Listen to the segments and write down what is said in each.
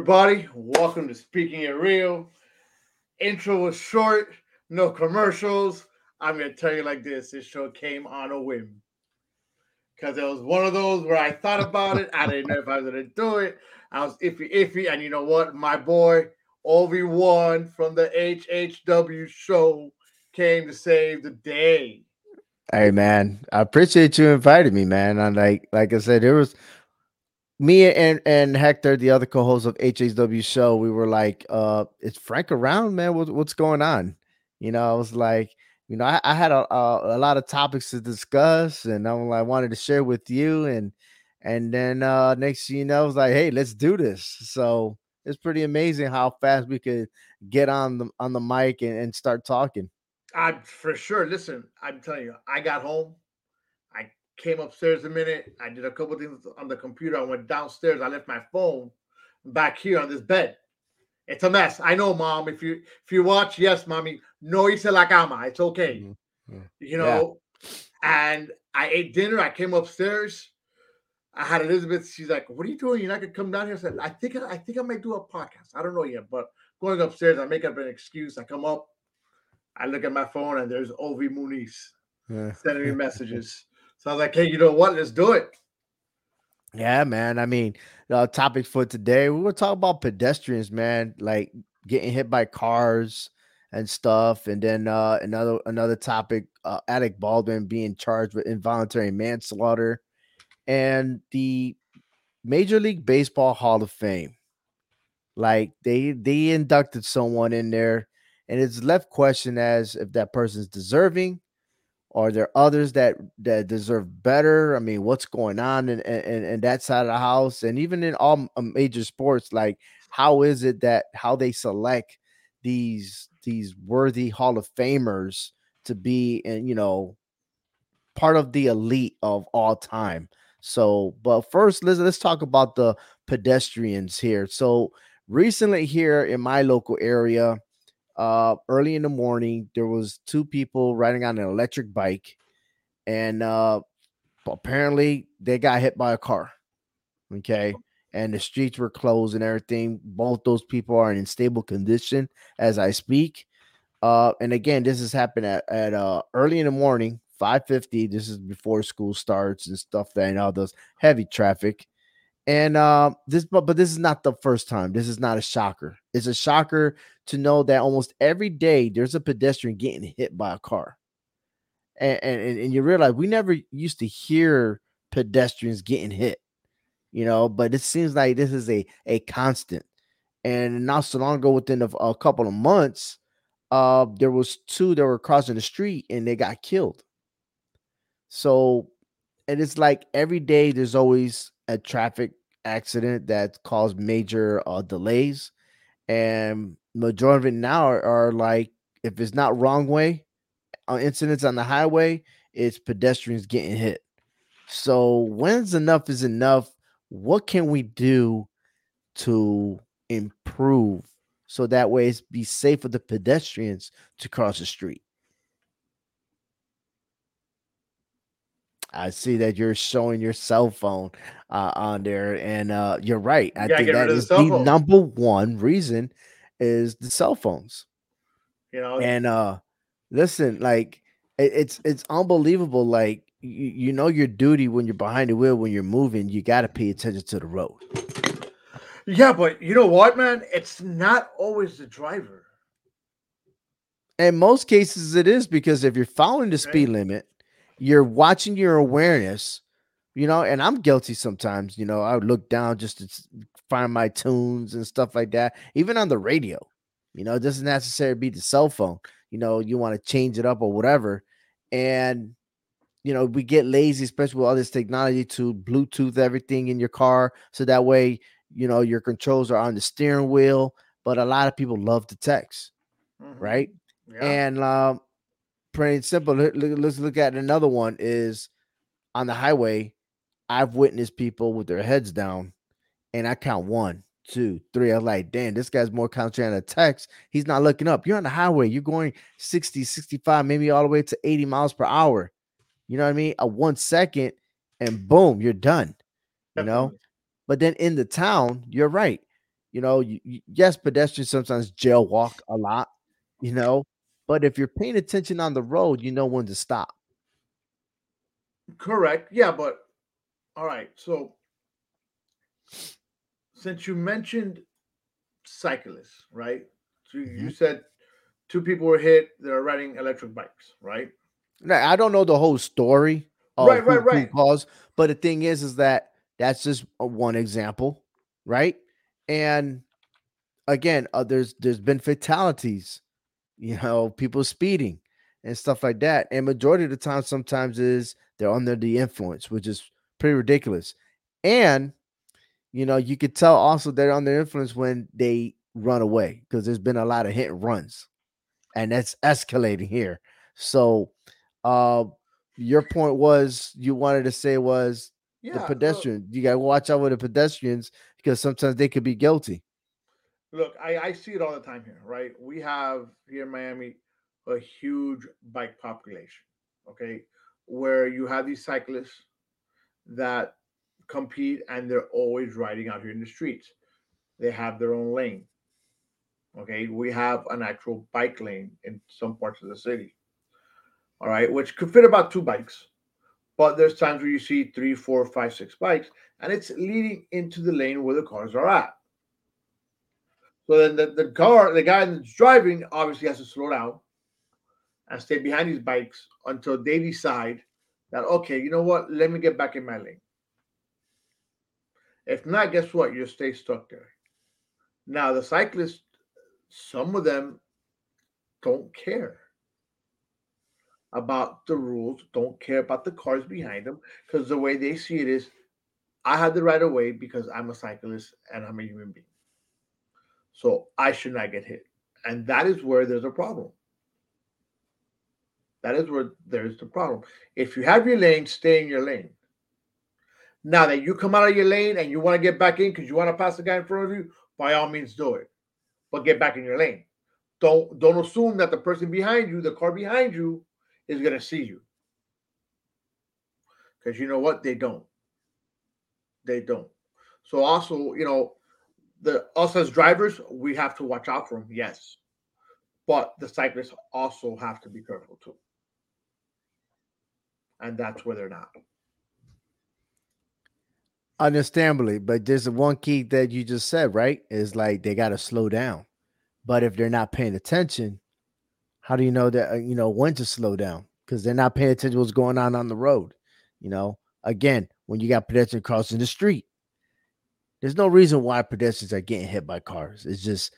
everybody? Welcome to Speaking It Real. Intro was short, no commercials. I'm going to tell you like this this show came on a whim because it was one of those where I thought about it. I didn't know if I was going to do it. I was iffy, iffy. And you know what? My boy, Obi-Wan from the HHW show, came to save the day. Hey man, I appreciate you inviting me, man. And like like I said, there was me and and Hector, the other co-host of HHW show, we were like, uh, is Frank around, man? What, what's going on? You know, I was like, you know, I, I had a, a, a lot of topics to discuss, and I, I wanted to share with you, and and then uh next you know, I was like, hey, let's do this. So it's pretty amazing how fast we could get on the on the mic and, and start talking. I for sure. Listen, I'm telling you, I got home. Came upstairs a minute. I did a couple things on the computer. I went downstairs. I left my phone back here on this bed. It's a mess. I know, mom. If you if you watch, yes, mommy. No hice la cama. It's okay. Mm-hmm. You know. Yeah. And I ate dinner. I came upstairs. I had Elizabeth. She's like, "What are you doing? You're not gonna come down here?" I said, "I think I think I might do a podcast. I don't know yet, but going upstairs, I make up an excuse. I come up. I look at my phone and there's Ovi Muniz yeah. sending me messages. So I was like, hey, you know what? Let's do it. Yeah, man. I mean, uh, topic for today, we were talking about pedestrians, man, like getting hit by cars and stuff. And then uh, another another topic, uh, Baldwin being charged with involuntary manslaughter, and the Major League Baseball Hall of Fame. Like they they inducted someone in there and it's left question as if that person's deserving are there others that that deserve better? I mean what's going on in, in, in that side of the house? And even in all uh, major sports like how is it that how they select these these worthy hall of famers to be and you know part of the elite of all time? So but first let's let's talk about the pedestrians here. So recently here in my local area uh, early in the morning, there was two people riding on an electric bike, and uh, apparently they got hit by a car. Okay, and the streets were closed and everything. Both those people are in stable condition as I speak. Uh, and again, this has happened at, at uh early in the morning, 550. This is before school starts and stuff that and all those heavy traffic. And uh, this, but but this is not the first time. This is not a shocker. It's a shocker to know that almost every day there's a pedestrian getting hit by a car, and and, and you realize we never used to hear pedestrians getting hit, you know. But it seems like this is a a constant. And not so long ago, within a, a couple of months, uh, there was two that were crossing the street and they got killed. So, and it's like every day there's always a traffic accident that caused major uh, delays, and majority of it now are, are like if it's not wrong way uh, incidents on the highway, it's pedestrians getting hit. So when's enough is enough? What can we do to improve so that way it's be safe for the pedestrians to cross the street? I see that you're showing your cell phone uh, on there, and uh, you're right. I think that is the, the number one reason is the cell phones. You know, and uh, listen, like it, it's it's unbelievable. Like you, you know your duty when you're behind the wheel when you're moving. You got to pay attention to the road. Yeah, but you know what, man? It's not always the driver. In most cases, it is because if you're following the speed limit you're watching your awareness, you know, and I'm guilty sometimes, you know, I would look down just to find my tunes and stuff like that, even on the radio. You know, it doesn't necessarily be the cell phone. You know, you want to change it up or whatever. And you know, we get lazy, especially with all this technology to Bluetooth everything in your car. So that way, you know, your controls are on the steering wheel. But a lot of people love to text, mm-hmm. right? Yeah. And um, pretty simple. Let's look at another one is on the highway. I've witnessed people with their heads down, and I count one, two, three. I'm like, damn, this guy's more concentrated on the text. He's not looking up. You're on the highway. You're going 60, 65, maybe all the way to 80 miles per hour. You know what I mean? A one second, and boom, you're done. You know. But then in the town, you're right. you know, you, you, yes, pedestrians sometimes jail walk a lot, you know, but if you're paying attention on the road, you know when to stop. Correct. Yeah, but all right. So since you mentioned cyclists, right? So mm-hmm. you said two people were hit. that are riding electric bikes, right? I don't know the whole story. right, right, who, right. Cause, but the thing is, is that that's just one example, right? And again, uh, there's there's been fatalities, you know, people speeding and stuff like that. And majority of the time, sometimes is they're under the influence, which is pretty ridiculous. And you know, you could tell also they're under influence when they run away because there's been a lot of hit runs, and that's escalating here. So, uh, your point was you wanted to say was yeah, the pedestrian. Look, you got to watch out with the pedestrians because sometimes they could be guilty. Look, I, I see it all the time here, right? We have here in Miami a huge bike population, okay, where you have these cyclists that compete and they're always riding out here in the streets. They have their own lane. Okay, we have an actual bike lane in some parts of the city. All right, which could fit about two bikes. But there's times where you see three, four, five, six bikes, and it's leading into the lane where the cars are at. So then the, the car, the guy that's driving obviously has to slow down and stay behind these bikes until they decide that, okay, you know what, let me get back in my lane. If not, guess what? You stay stuck there. Now, the cyclists, some of them don't care about the rules, don't care about the cars behind them, because the way they see it is, I had the right of way because I'm a cyclist and I'm a human being. So I should not get hit. And that is where there's a problem. That is where there's the problem. If you have your lane, stay in your lane. Now that you come out of your lane and you want to get back in because you want to pass the guy in front of you, by all means do it. But get back in your lane. Don't don't assume that the person behind you, the car behind you, is going to see you. Because you know what? They don't. They don't. So also, you know, the us as drivers, we have to watch out for them, yes. But the cyclists also have to be careful too. And that's where they're not. Understandably, but there's one key that you just said, right? Is like they got to slow down. But if they're not paying attention, how do you know that uh, you know when to slow down? Because they're not paying attention to what's going on on the road. You know, again, when you got pedestrians crossing the street, there's no reason why pedestrians are getting hit by cars. It's just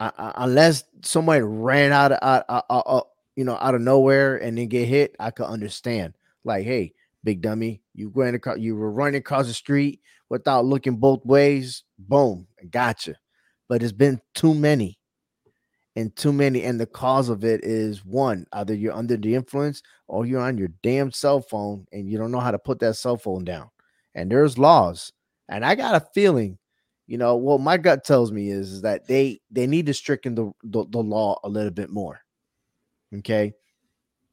uh, uh, unless somebody ran out of you know out of nowhere and then get hit, I could understand. Like, hey, big dummy, you ran across, you were running across the street without looking both ways. Boom, gotcha. But it's been too many and too many. And the cause of it is one, either you're under the influence or you're on your damn cell phone and you don't know how to put that cell phone down. And there's laws. And I got a feeling, you know, what my gut tells me is, is that they they need to stricken the, the, the law a little bit more. Okay.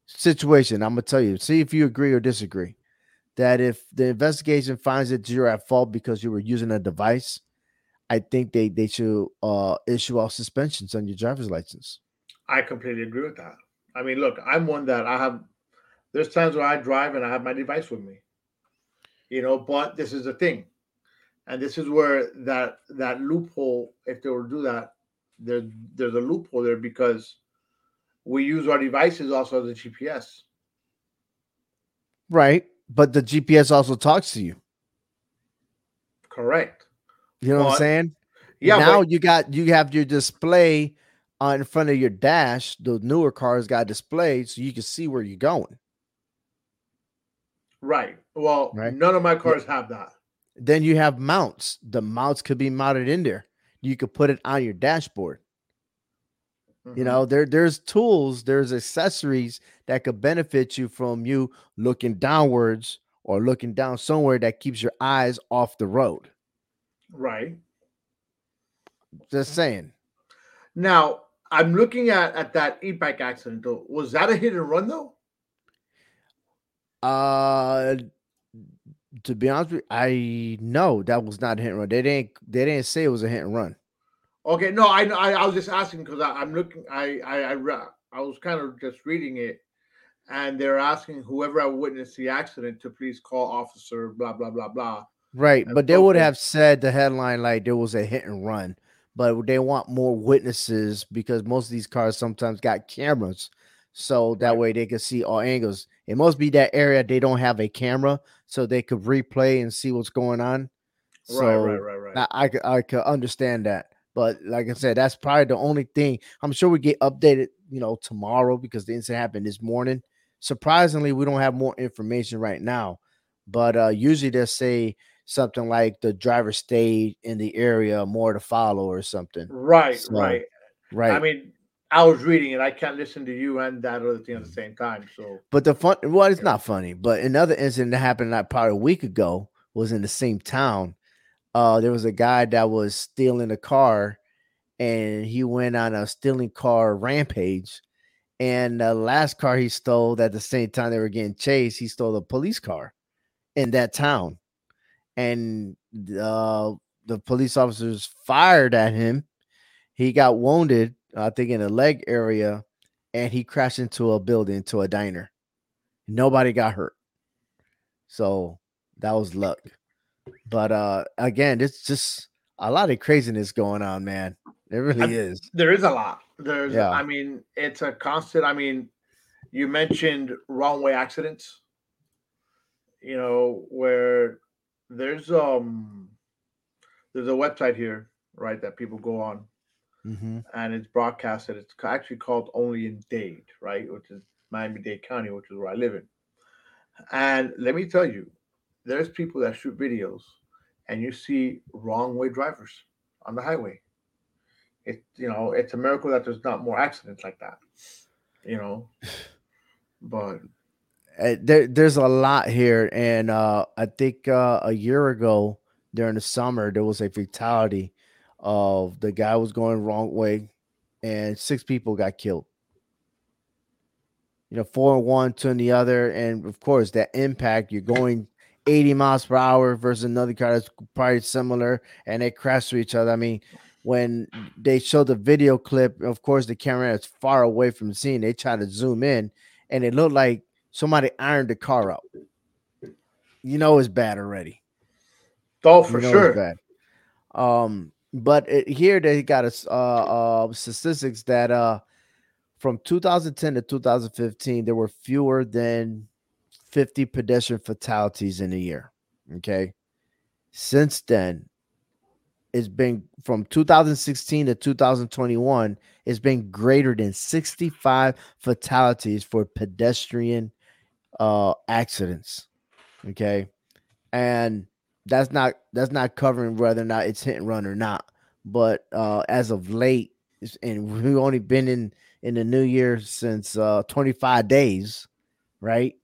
Situation, I'm gonna tell you, see if you agree or disagree. That if the investigation finds that you're at fault because you were using a device, I think they they should uh, issue all suspensions on your driver's license. I completely agree with that. I mean, look, I'm one that I have. There's times where I drive and I have my device with me, you know. But this is the thing, and this is where that that loophole, if they were to do that, there there's a loophole there because we use our devices also as a GPS. Right, but the GPS also talks to you. Correct. You know but, what I'm saying? Yeah. Now but, you got you have your display on in front of your dash. The newer cars got display so you can see where you're going. Right. Well, right? none of my cars yeah. have that. Then you have mounts. The mounts could be mounted in there. You could put it on your dashboard. Mm-hmm. You know, there there's tools, there's accessories that could benefit you from you looking downwards or looking down somewhere that keeps your eyes off the road. Right. Just saying. Now, I'm looking at at that e-bike accident though. Was that a hit and run though? Uh to be honest with you, I know that was not a hit and run. They didn't they didn't say it was a hit and run. Okay, no, I I, I was just asking because I'm looking. I I I, I was kind of just reading it, and they're asking whoever witnessed the accident to please call officer blah blah blah blah. Right, but they would have said the headline like there was a hit and run, but they want more witnesses because most of these cars sometimes got cameras, so that right. way they can see all angles. It must be that area they don't have a camera, so they could replay and see what's going on. So right, right, right, right. I, I, I could understand that. But like I said, that's probably the only thing. I'm sure we get updated, you know, tomorrow because the incident happened this morning. Surprisingly, we don't have more information right now. But uh usually they'll say something like the driver stayed in the area, more to follow or something. Right, so, right. Right. I mean, I was reading it. I can't listen to you and that other thing at the mm. same time. So, but the fun, well, it's not funny. But another incident that happened like probably a week ago was in the same town, uh, there was a guy that was stealing a car and he went on a stealing car rampage. And the last car he stole at the same time they were getting chased, he stole a police car in that town. And uh, the police officers fired at him. He got wounded, I think, in the leg area, and he crashed into a building, to a diner. Nobody got hurt. So that was luck. But uh again, it's just a lot of craziness going on, man. It really I, is. There is a lot. There's yeah. I mean, it's a constant. I mean, you mentioned wrong way accidents. You know, where there's um there's a website here, right, that people go on mm-hmm. and it's broadcasted. It's actually called Only in Dade, right, which is Miami Dade County, which is where I live in. And let me tell you, there's people that shoot videos and you see wrong way drivers on the highway. It you know it's a miracle that there's not more accidents like that. You know, but uh, there, there's a lot here, and uh, I think uh, a year ago during the summer there was a fatality of the guy was going wrong way, and six people got killed. You know, four and one, two and the other, and of course that impact. You're going 80 miles per hour versus another car that's probably similar and they crash to each other. I mean, when they show the video clip, of course, the camera is far away from the scene. They try to zoom in and it looked like somebody ironed the car out. You know, it's bad already. Oh, for you know sure. Um, but it, here they got a uh, uh, statistics that uh from 2010 to 2015 there were fewer than 50 pedestrian fatalities in a year. Okay. Since then, it's been from 2016 to 2021, it's been greater than 65 fatalities for pedestrian uh accidents. Okay. And that's not that's not covering whether or not it's hit and run or not. But uh as of late, and we've only been in in the new year since uh 25 days, right?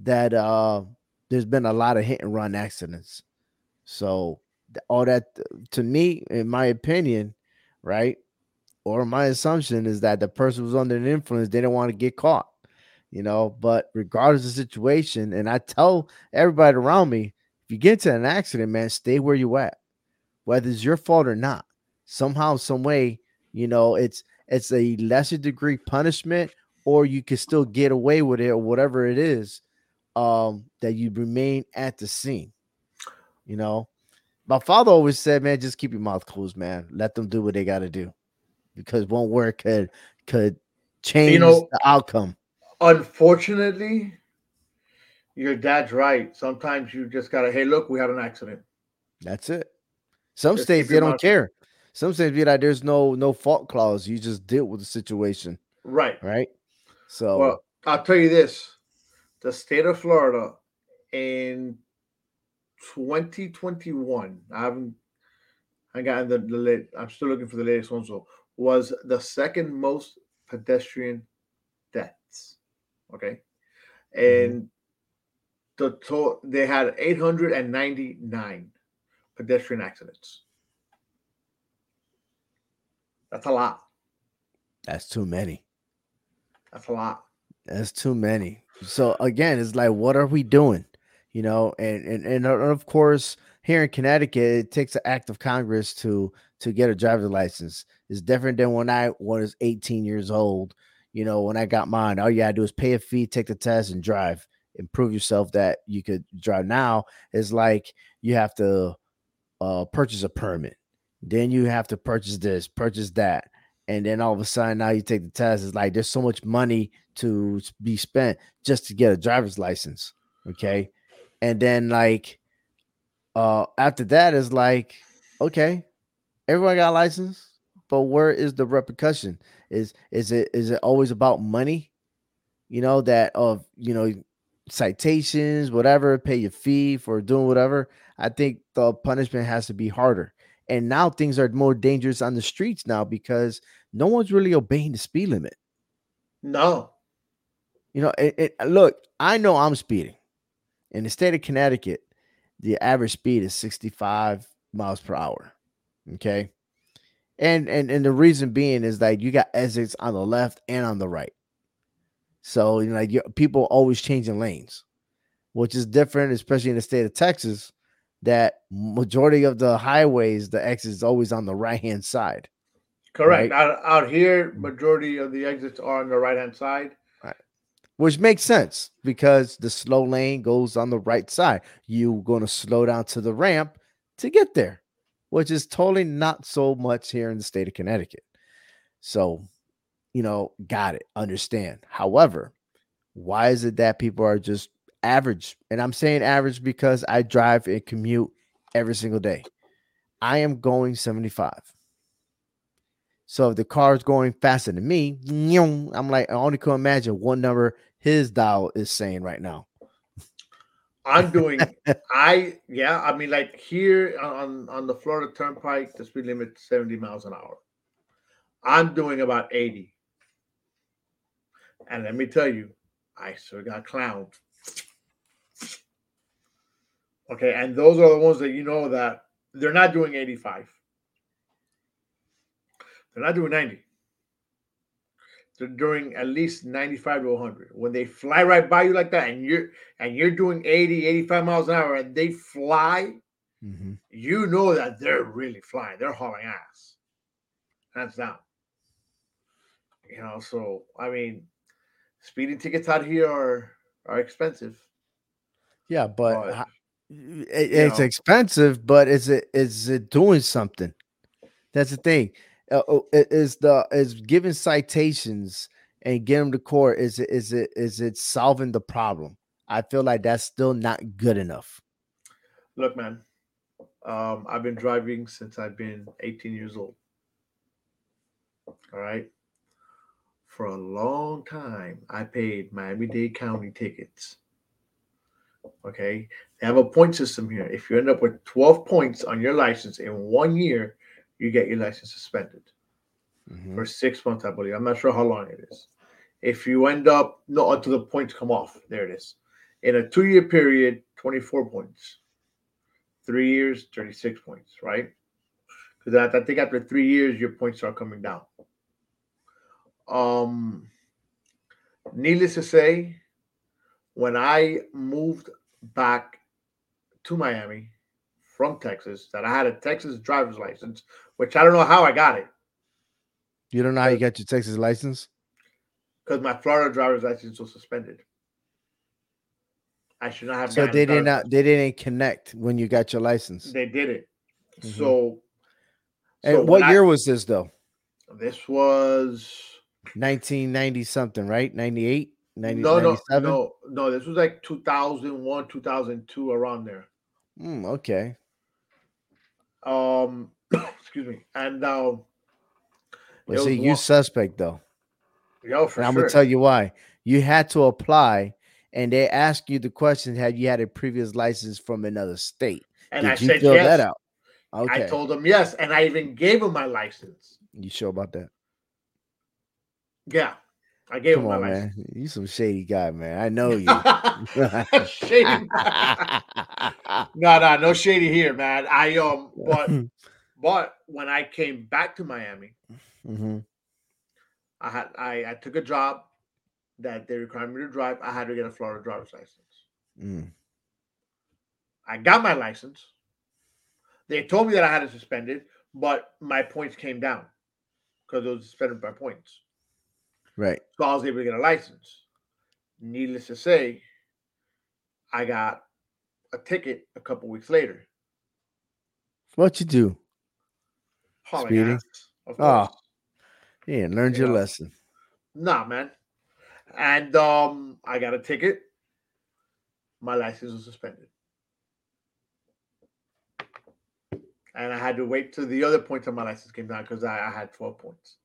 That uh there's been a lot of hit and run accidents. So all that to me, in my opinion, right, or my assumption is that the person was under an influence, they didn't want to get caught, you know. But regardless of the situation, and I tell everybody around me, if you get into an accident, man, stay where you at, whether it's your fault or not. Somehow, some way, you know, it's it's a lesser degree punishment, or you can still get away with it, or whatever it is um, that you remain at the scene. You know, my father always said, "Man, just keep your mouth closed, man. Let them do what they got to do, because one word could could change you know, the outcome." Unfortunately, your dad's right. Sometimes you just gotta, hey, look, we had an accident. That's it. Some just states they don't care. Some states be like, there's no no fault clause. You just deal with the situation. Right. Right. So well, I'll tell you this the state of Florida in 2021, I haven't I got the, the late, I'm still looking for the latest one, so was the second most pedestrian deaths. Okay. And mm-hmm. the they had 899 pedestrian accidents. That's a lot. That's too many. That's a lot. That's too many. So again, it's like, what are we doing? you know, and and and of course here in Connecticut, it takes an act of Congress to to get a driver's license. It's different than when I was 18 years old. You know, when I got mine, all you gotta do is pay a fee, take the test, and drive. Improve yourself that you could drive. Now it's like you have to uh, purchase a permit, then you have to purchase this, purchase that, and then all of a sudden now you take the test. It's like there's so much money to be spent just to get a driver's license. Okay, and then like uh after that is like okay, everyone got a license, but where is the repercussion? Is is it is it always about money? You know that of you know citations, whatever, pay your fee for doing whatever. I think the punishment has to be harder. And now things are more dangerous on the streets now because no one's really obeying the speed limit. No. You know, it, it, look, I know I'm speeding. In the state of Connecticut, the average speed is 65 miles per hour. Okay. And and and the reason being is that you got exits on the left and on the right. So you know, like people always changing lanes, which is different, especially in the state of Texas. That majority of the highways, the exit is always on the right hand side. Correct. Right? Out, out here, mm. majority of the exits are on the right hand side. Right. Which makes sense because the slow lane goes on the right side. You're going to slow down to the ramp to get there which is totally not so much here in the state of Connecticut. So, you know, got it, understand. However, why is it that people are just average? And I'm saying average because I drive and commute every single day. I am going 75. So if the car is going faster than me, I'm like, I only can imagine what number his dial is saying right now. I'm doing I yeah, I mean like here on on the Florida Turnpike, the speed limit 70 miles an hour. I'm doing about 80. And let me tell you, I still got clowned. Okay, and those are the ones that you know that they're not doing 85. They're not doing 90 they're doing at least 95 to 100 when they fly right by you like that and you're and you're doing 80 85 miles an hour and they fly mm-hmm. you know that they're really flying. They're hauling ass. Hands down. You know so i mean speeding tickets out here are are expensive. Yeah but, but it, it's know. expensive but is it is it doing something? That's the thing. Uh, oh, is the is giving citations and get them to court is it is it is it solving the problem? I feel like that's still not good enough. Look man um, i've been driving since i've been 18 years old. All right? For a long time i paid miami-dade county tickets okay they have a point system here if you end up with 12 points on your license in one year you get your license suspended mm-hmm. for six months, I believe. I'm not sure how long it is. If you end up not until the points come off, there it is. In a two-year period, 24 points. Three years, 36 points, right? Because I, I think after three years, your points start coming down. Um, needless to say, when I moved back to Miami from Texas, that I had a Texas driver's license which I don't know how I got it. You don't know how you got your Texas license? Because my Florida driver's license was suspended. I should not have. So they did not. They didn't connect when you got your license. They did it. Mm-hmm. So. And so what year I, was this though? This was 1990 something, right? 98, 90, no, 97? no, no, no. This was like 2001, 2002, around there. Mm, okay. Um, excuse me. And um, but see, you suspect though. Yo, for and I'm sure. gonna tell you why. You had to apply, and they ask you the question: Have you had a previous license from another state? And Did I you said fill yes. that out? Okay. I told them yes, and I even gave them my license. You sure about that? Yeah. I gave Come him on, man. You some shady guy, man. I know you. shady. no, no, no shady here, man. I um, but but when I came back to Miami, mm-hmm. I had I, I took a job that they required me to drive. I had to get a Florida driver's license. Mm. I got my license. They told me that I had it, but my points came down because it was suspended by points. Right. So I was able to get a license. Needless to say, I got a ticket a couple weeks later. What'd you do? Speeding? Oh. Yeah, learned your lesson. Nah, man. And um, I got a ticket. My license was suspended. And I had to wait till the other points on my license came down because I, I had 12 points.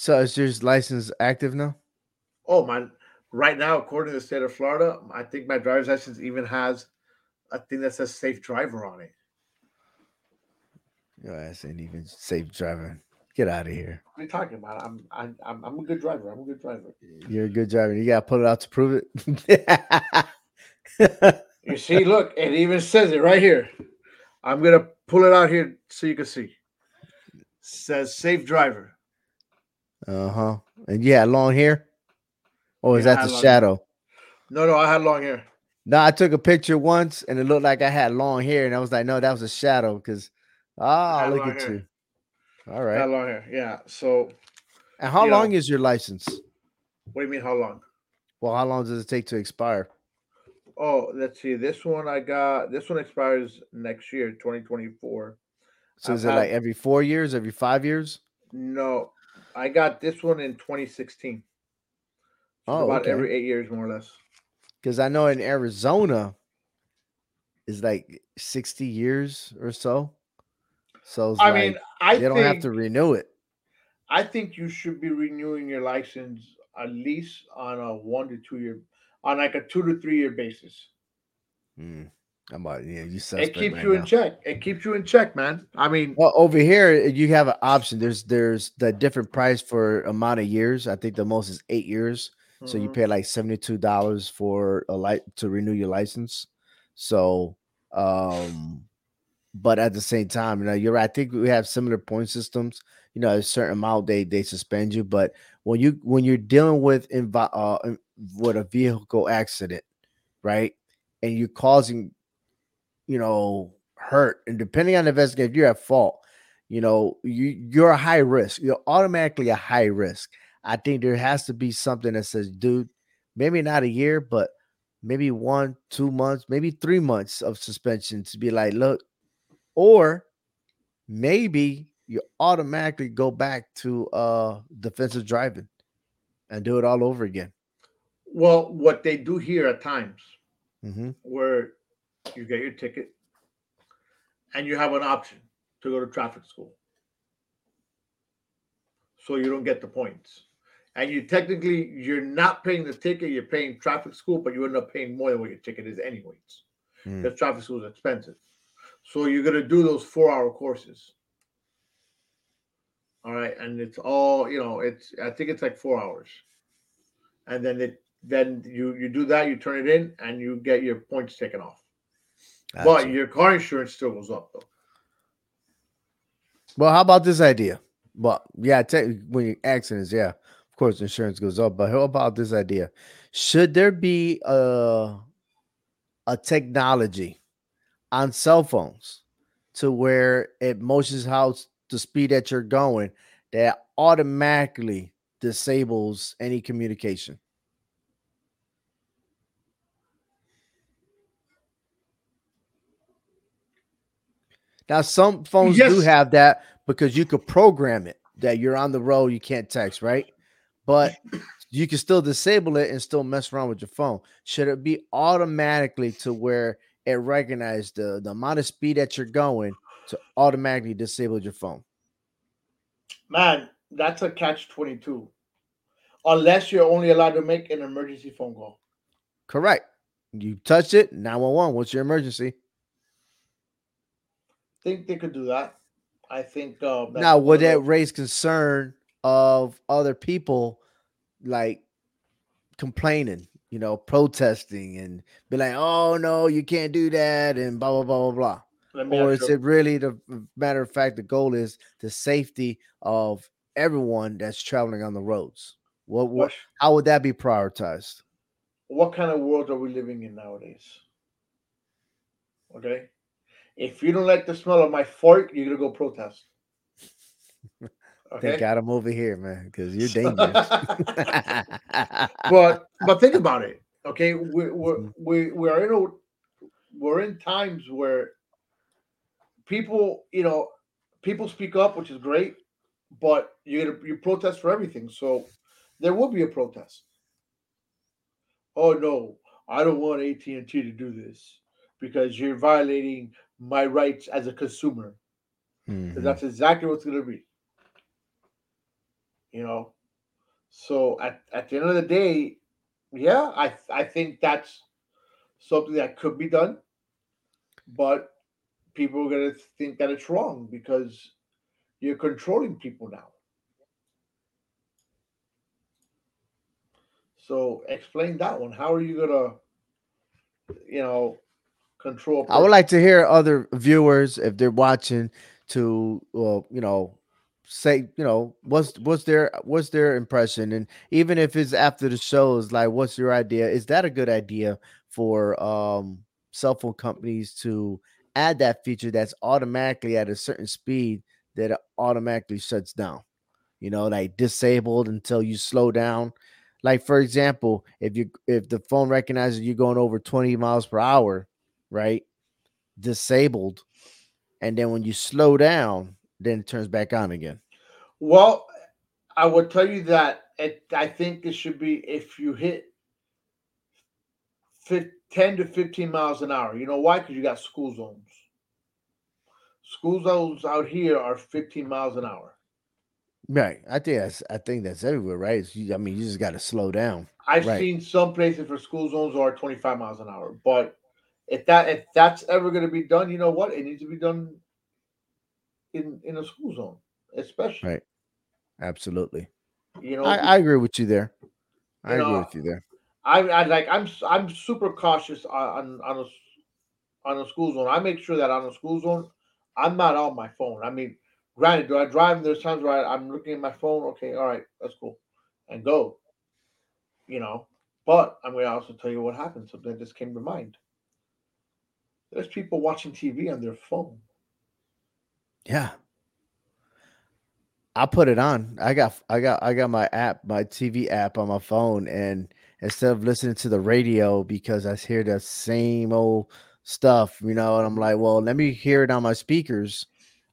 So is your license active now? Oh, my. Right now, according to the state of Florida, I think my driver's license even has a thing that says safe driver on it. Your ass ain't even safe driving. Get out of here. What are you talking about? I'm I'm I'm, a good driver. I'm a good driver. You're a good driver. You gotta pull it out to prove it. You see, look, it even says it right here. I'm gonna pull it out here so you can see. Says safe driver. Uh huh. And you had long hair, or is Yeah, I that the long hair. shadow? No, no, I had long hair. No, I took a picture once and it looked like I had long hair, and I was like, no, that was a shadow because ah, had look at hair. you. All right, I had long hair. Yeah. So, And how long know. is your license? what do you mean? How long? Well, how long does it take to expire? Oh, let's see. This one I got. This one expires next year, 2024. So is I've it like every four years, every five years? No, I got this one in 2016. So Oh, about okay. every eight years, more or less. Because I know in Arizona, it's like 60 years or so. So I like mean, I they don't have to renew it. I think you should be renewing your license at least on a one to two year, on like a two to three year basis. Mm, I'm about yeah, you It keeps right you now. in check. It keeps you in check, man. I mean, Well, over here you have an option. There's there's the different price for amount of years. I think the most is eight years. So you mhm. pay like seventy two dollars for a light to renew your license. So, um, but at the same time, you know, you're right. I think we have similar point systems. You know, a certain amount they they suspend you, but when you when you're dealing with invi- uh with a vehicle accident, right, and you're causing, you know, hurt, and depending on the investigation, if you're at fault, you know, you you're a high risk. You're automatically a high risk. I think there has to be something that says, dude, maybe not a year, but maybe one, two months, maybe three months of suspension to be like, look, or maybe you automatically go back to uh defensive driving and do it all over again. well, what they do here at times, hmm where you get your ticket and you have an option to go to traffic school. So you don't get the points. And you technically you're not paying the ticket, you're paying traffic school, but you end up paying more than what your ticket is anyways. Mm. Because traffic school is expensive. So you're gonna do those four hour courses. All right, and it's all you know, it's I think it's like four hours. And then it then you you do that, you turn it in, and you get your points taken off. But your car insurance still goes up though. Well, how about this idea? Well, yeah, te- when you accidents, yeah, of course, insurance goes up. But how about this idea? Should there be a a technology on cell phones to where it motions how the speed that you're going that automatically disables any communication? Now, some phones do have that because you could program it that you're on the road, you can't text, right? But you can still disable it and still mess around with your phone. Should it be automatically to where it recognizes the, the amount of speed that you're going to automatically disable your phone? Man, that's a catch 22. Unless you're only allowed to make an emergency phone call. Correct. You touch it, 911. What's your emergency? Think they could do that. I think uh now, would that raise concern of other people like complaining, you know, protesting and be like, oh no, you can't do that, and blah blah blah blah blah. Or is you- it really the matter of fact the goal is the safety of everyone that's traveling on the roads? What what what, how would that be prioritized? what kind of world are we living in nowadays? Okay. If you don't like the smell of my fork, you're gonna go protest. Okay. They got him over here, man, because you're dangerous. but but think about it. Okay, we we mm-hmm. we we are in a we're in times where people, you know, people speak up, which is great, but you you protest for everything. So there will be a protest. Oh no, I don't want AT and T to do this because you're violating my rights as a consumer. Mm-hmm. That's exactly what's going to be. You know, so at, at the end of the day, yeah, I I think that's something that could be done, but people are going to think that it's wrong because you're controlling people now. So explain that one. How are you gonna, you know, control? I would like to hear other viewers if they're watching to, well, you know, say, you know, what's what's their what's their impression, and even if it's after the show, is like, what's your idea? Is that a good idea for um cell phone companies to add that feature that's automatically at a certain speed that automatically shuts down? You know, like disabled until you slow down like for example, if you if the phone recognizes you're going over 20 miles per hour, right? Disabled, and then when you slow down, then it turns back on again. Well, I would tell you that it, I think it should be if you hit 10 to 15 miles an hour. You know why? Because you got school zones. School zones out here are 15 miles an hour. Right. I think that's I think that's everywhere, right? I mean, you just got to slow down. I've right. seen some places where school zones are 25 miles an hour, but if that if that's ever going to be done, you know what? It needs to be done in in a school zone, especially. Right. Absolutely. You know, I, I agree with you there. I agree know, with you there. I, I like I'm I'm super cautious on on a on a school zone. I make sure that on a school zone, I'm not on my phone. I mean, Granted, do I drive? There's times where I, I'm looking at my phone. Okay, all right, that's cool, and go. You know, but I'm going to also tell you what happened. Something that just came to mind. There's people watching TV on their phone. Yeah. I put it on. I got I got I got my app, my TV app on my phone, and instead of listening to the radio because I hear the same old stuff, you know, and I'm like, well, let me hear it on my speakers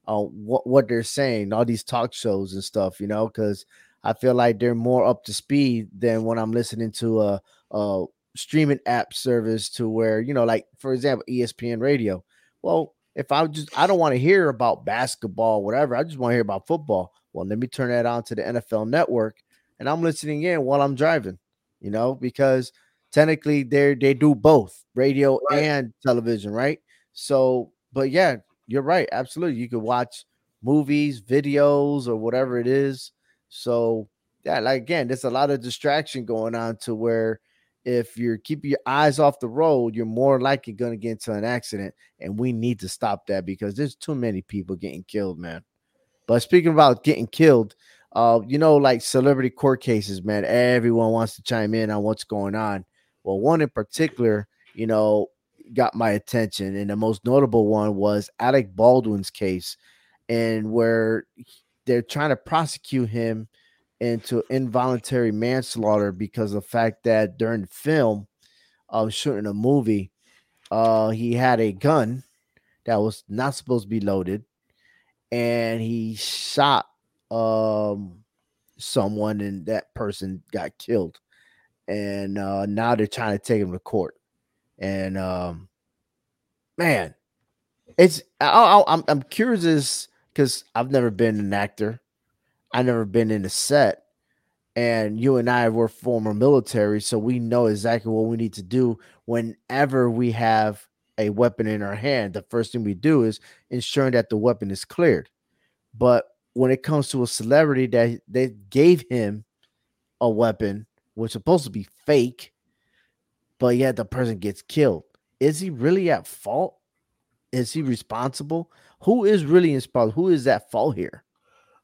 uh, what what they're saying, all these talk shows and stuff, you know, because I feel like they're more up to speed than when I'm listening to a, a streaming app service to where you know, like for example, ESPN Radio. Well, if I just I don't want to hear about basketball, whatever, I just want to hear about football. Well, let me turn that on to the NFL Network, and I'm listening in while I'm driving. You know, because technically they they do both radio right. and television, right? So, but yeah, you're right. Absolutely. You could watch movies, videos, or whatever it is. So, yeah, like again, there's a lot of distraction going on to where if you're keeping your eyes off the road, you're more likely going to get into an accident. And we need to stop that because there's too many people getting killed, man. But speaking about getting killed, uh, you know, like celebrity court cases, man, everyone wants to chime in on what's going on. Well, one in particular, you know, got my attention, and the most notable one was Alec Baldwin's case, and where they're trying to prosecute him into involuntary manslaughter because of the fact that during the film of shooting a movie, uh, he had a gun that was not supposed to be loaded, and he shot um someone, and that person got killed. And uh, now they're trying to take him to court and um, man, it's I, am I'm, I'm curious because I've never been an actor, I've never been in a set, and you and I were former military, so we know exactly what we need to do whenever we have a weapon in our hand. The first thing we do is ensuring that the weapon is cleared. But when it comes to a celebrity that they gave him a weapon, which supposed to be fake, but yet the person gets killed. Is he really at fault? Is he responsible? Who is really responsible? Who is at fault here?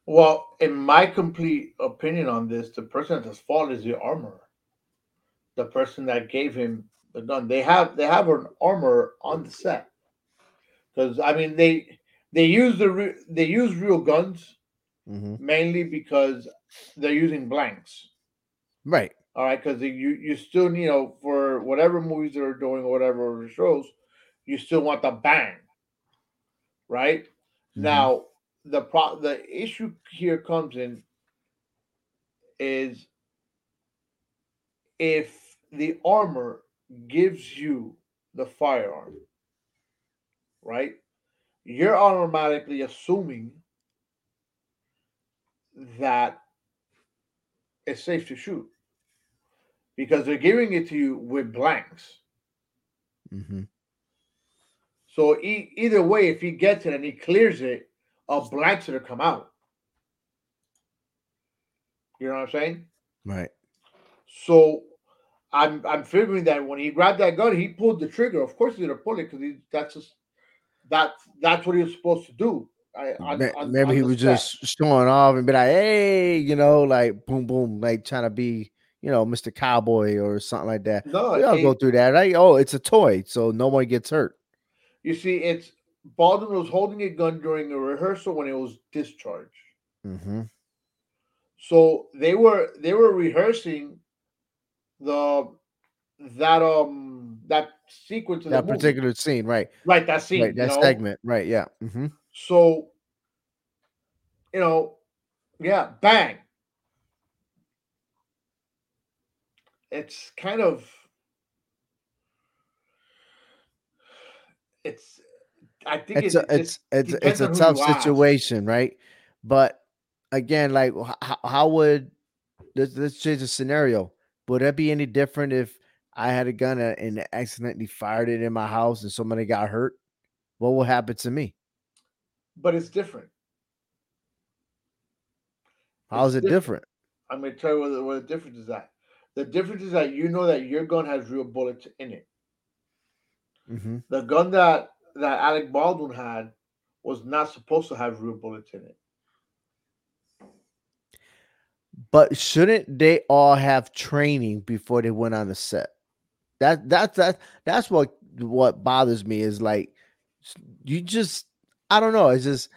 Well, in my complete opinion on this, the person that's fault is the armorer. The person that gave him the gun. They have they have an armor on the set. because I mean they they use the re- they use real guns Mhm. mainly because they're using blanks. Right. All right, because you you still you know for whatever movies they're doing or whatever shows, you still want the bang, right? Mhm. Now the pro the issue here comes in is if the armor gives you the firearm, right? You're automatically assuming that it's safe to shoot because they're giving it to you with blanks. Mhm. So e- either way, if he gets it and he clears it, a blank's gonna come out. You know what I'm saying? Right. So I'm I'm figuring that when he grabbed that gun, he pulled the trigger. Of course, he's gonna pull it because that's just that's that's what he was supposed to do. I, Ma- on- Maybe he was just showing off and be like, hey, you know, like boom, boom, like trying to be, you know, Mr. Cowboy or something like that. no. We all go through that, right? Oh, it's a toy, so no one gets hurt. you see, it's Baldwin was holding a gun during a rehearsal when it was discharged. Mm-hmm. So they were they were rehearsing the that um that sequence of That the movie. particular scene, right? right that scene right, you that know? segment, right? Yeah. Mm-hmm. So, you know, yeah, bang. It's kind of it's I think It's it, a, it's it's it's a tough situation, right? But again, like how, how would let's, let's change the scenario? Would that be any different if I had a gun and accidentally fired it in my house and somebody got hurt? What will happen to me? but it's different. How is it different? I'm gonna tell you what the, what the difference is that. The difference is that you know that your gun has real bullets in it. hmm The gun that that Alec Baldwin had was not supposed to have real bullets in it. But shouldn't they all have training before they went on the set? That that's that that's what what bothers me is like you just I don't know. It's just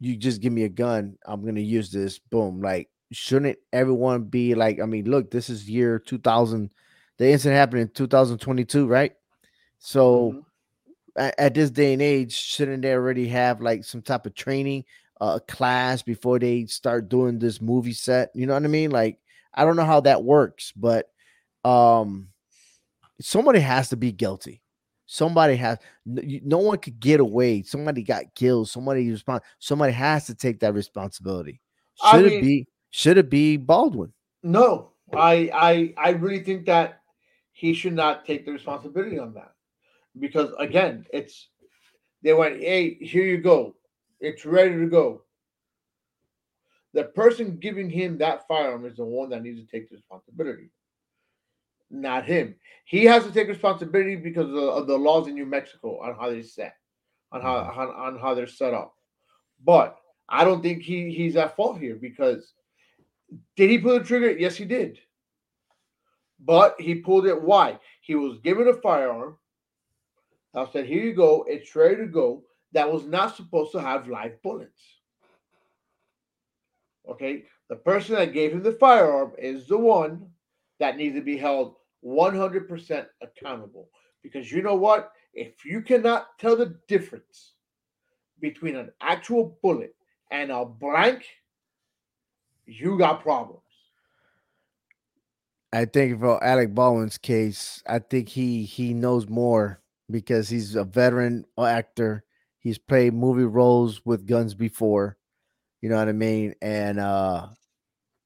you just give me a gun. I'm gonna use this. Boom. Like shouldn't everyone be like? I mean, look, this is year 2000. The incident happened in 2022, right? So Mhm. At this day and age, shouldn't they already have like some type of training, uh, class before they start doing this movie set? You know what I mean? Like, I don't know how that works, but um, somebody has to be guilty. Somebody has. No one could get away. Somebody got killed. Somebody respond. Somebody has to take that responsibility. I Should it be? Should it be Baldwin? No, I I I really think that he should not take the responsibility on that because again, it's they went, hey, here you go, it's ready to go. The person giving him that firearm is the one that needs to take the responsibility, not him. He has to take responsibility because of the, of the laws in New Mexico on how they set, on how mm-hmm. on, on how they're set up. But I don't think he he's at fault here because did he pull the trigger? Yes, he did. But he pulled it. Why? He was given a firearm. I said, "Here you go. It's ready to go." That was not supposed to have live bullets. Okay, the person that gave him the firearm is the one that needs to be held 100% accountable. Because you know what? If you cannot tell the difference between an actual bullet and a blank, you got problems. I think for Alec Baldwin's case, I think he he knows more because he's a veteran actor. He's played movie roles with guns before. You know what I mean? And uh,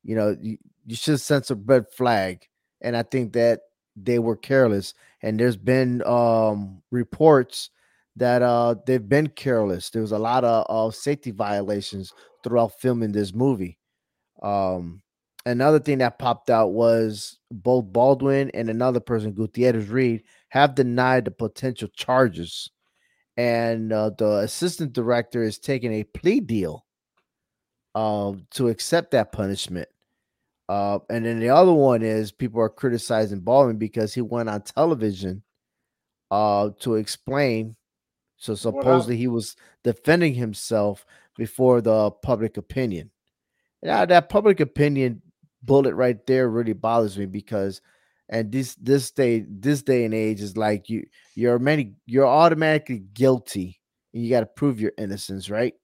you know, you, you should sense a red flag. And I think that they were careless. And there's been um reports that uh they've been careless. There was a lot of, of safety violations throughout filming this movie. Um another thing that popped out was both Baldwin and another person, Gutierrez Reed, have denied the potential charges. And uh, the assistant director is taking a plea deal uh, to accept that punishment. Uh, and then the other one is people are criticizing Baldwin because he went on television uh, to explain So supposedly he was defending himself before the public opinion. Now that public opinion bullet right there really bothers me because and this this day this day and age is like you you're many you're automatically guilty and you got to prove your innocence right?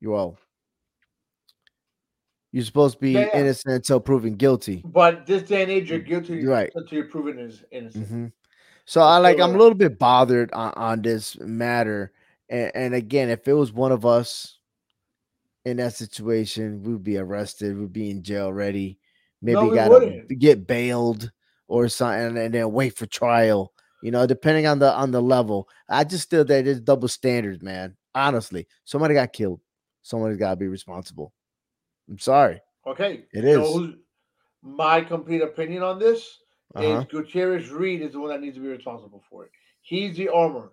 You all. You're supposed to be yeah, yeah. innocent until proven guilty. But this day and age you're guilty right. until you're proven innocent. Mm-hmm. so i like i'm a little bit bothered on, on this matter and, and again if it was one of us in that situation we'd be arrested we'd be in jail ready maybe no, got to get bailed or something and then wait for trial. You know, depending on the on the level. I just still that there's double standards, man. Honestly, somebody got killed. Somebody's got to be responsible. I'm sorry. Okay, it is. my complete opinion on this uh-huh. is Gutierrez Reed is the one that needs to be responsible for it. He's the armor.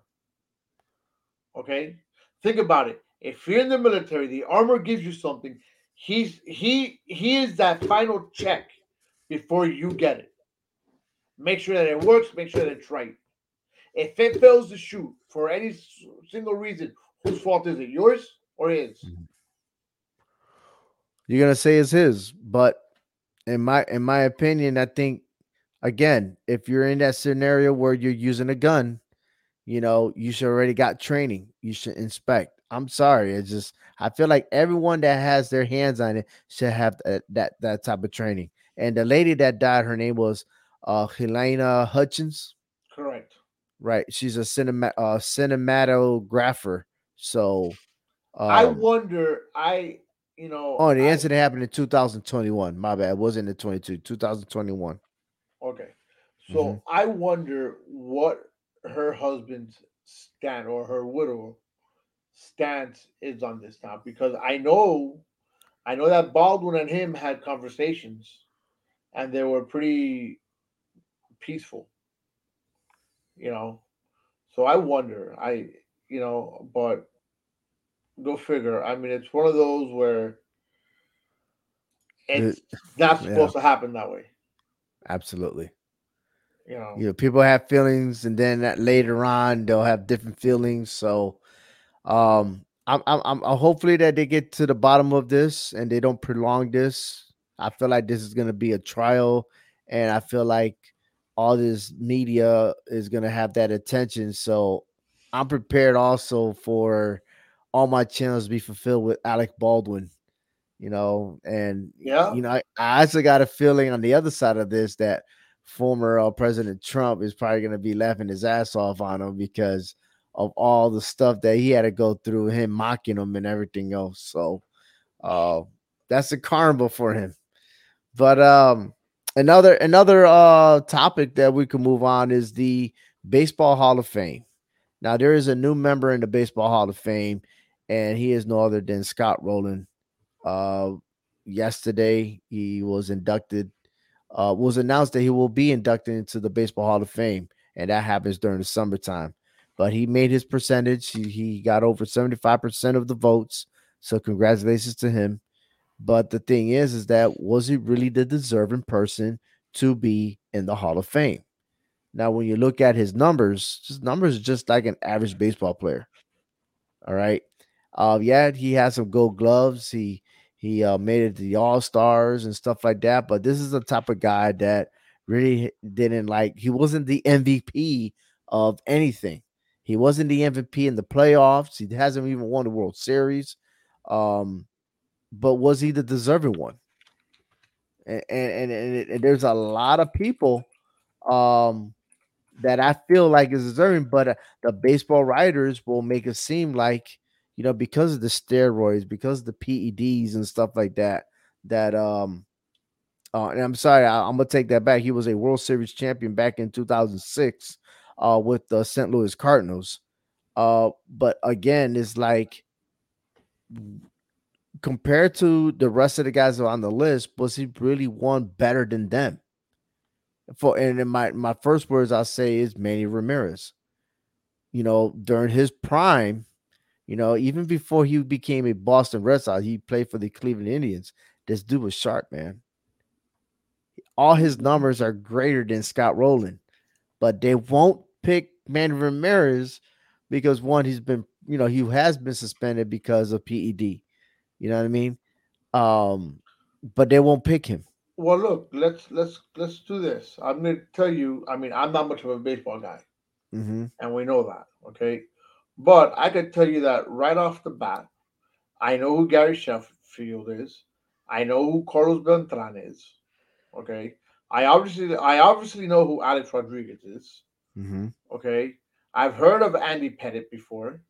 Okay, think about it. If you're in the military, the armor gives you something. He's he he is that final check before you get it. Make sure that it works. Make sure that it's right. If it fails to shoot for any single reason, whose fault is it? Yours or his? Mm-hmm. You're gonna say it's his, but in my in my opinion, I think again, if you're in that scenario where you're using a gun, you know, you should already got training. You should inspect. I'm sorry. It's just I feel like everyone that has their hands on it should have that that, that type of training. And the lady that died, her name was uh Halyna Hutchins. Correct. Right. She's a cinema uh cinematographer. So um, I wonder, I you know Oh, the I, incident happened in 2021. My bad. It wasn't in 22, 2021. Okay. So mm-hmm. I wonder what her husband's stand or her widow stance is on this now because I know I know that Baldwin and him had conversations and they were pretty peaceful. You know, so I wonder. I you know, but go figure. I mean, it's one of those where it's it, not supposed yeah. to happen that way. Absolutely. You know, you know, people have feelings, and then that later on they'll have different feelings. So, um, I'm, I'm, I'm hopefully that they get to the bottom of this and they don't prolong this. I feel like this is going to be a trial, and I feel like all this media is going to have that attention. So I'm prepared also for all my channels to be fulfilled with Alec Baldwin, you know, and yeah, you know, I, I also got a feeling on the other side of this that former uh, President Trump is probably going to be laughing his ass off on him because of all the stuff that he had to go through, him mocking him and everything else. So, uh, that's a karma for him. But um, another another uh topic that we can move on is the Baseball Hall of Fame. Now there is a new member in the Baseball Hall of Fame, and he is no other than Scott Rolen. Uh, yesterday he was inducted. Uh, was announced that he will be inducted into the Baseball Hall of Fame, and that happens during the summertime. But he made his percentage. He, he got over seventy five percent of the votes. So congratulations to him. But the thing is, is that was he really the deserving person to be in the Hall of Fame? Now, when you look at his numbers, his numbers are just like an average baseball player. All right. Uh, yeah, he has some gold gloves. He he uh, made it to the All Stars and stuff like that. But this is the type of guy that really didn't like. He wasn't the MVP of anything. He wasn't the MVP in the playoffs. He hasn't even won the World Series. Um, but was he the deserving one? And and, and, and there's a lot of people um that I feel like is deserving, but uh, the baseball writers will make it seem like you know because of the steroids, because of the PEDs and stuff like that. That um, uh, and I'm sorry, I, am gonna take that back. He was a World Series champion back in 2006 uh, with the St. Louis Cardinals. Uh, but again, it's like compared to the rest of the guys on the list, was he really one better than them? For and in my my first words I'll say is Manny Ramirez. You know, during his prime, you know, even before he became a Boston Red Sox, he played for the Cleveland Indians. This dude was sharp, man. All his numbers are greater than Scott Rolen, but they won't pick Manny Ramirez because one, he's been, you know, he has been suspended because of PED. You know what I mean? Um, but they won't pick him. Well, look, let's let's let's do this. I'm going to tell you. I mean, I'm not much of a baseball guy, mm-hmm. and we know that. Okay, but I could tell you that right off the bat, I know who Gary Sheffield is. I know who Carlos Beltran is. Okay, I obviously I obviously know who Alex Rodriguez is. Mm-hmm. Okay, I've heard of Andy Pettitte before.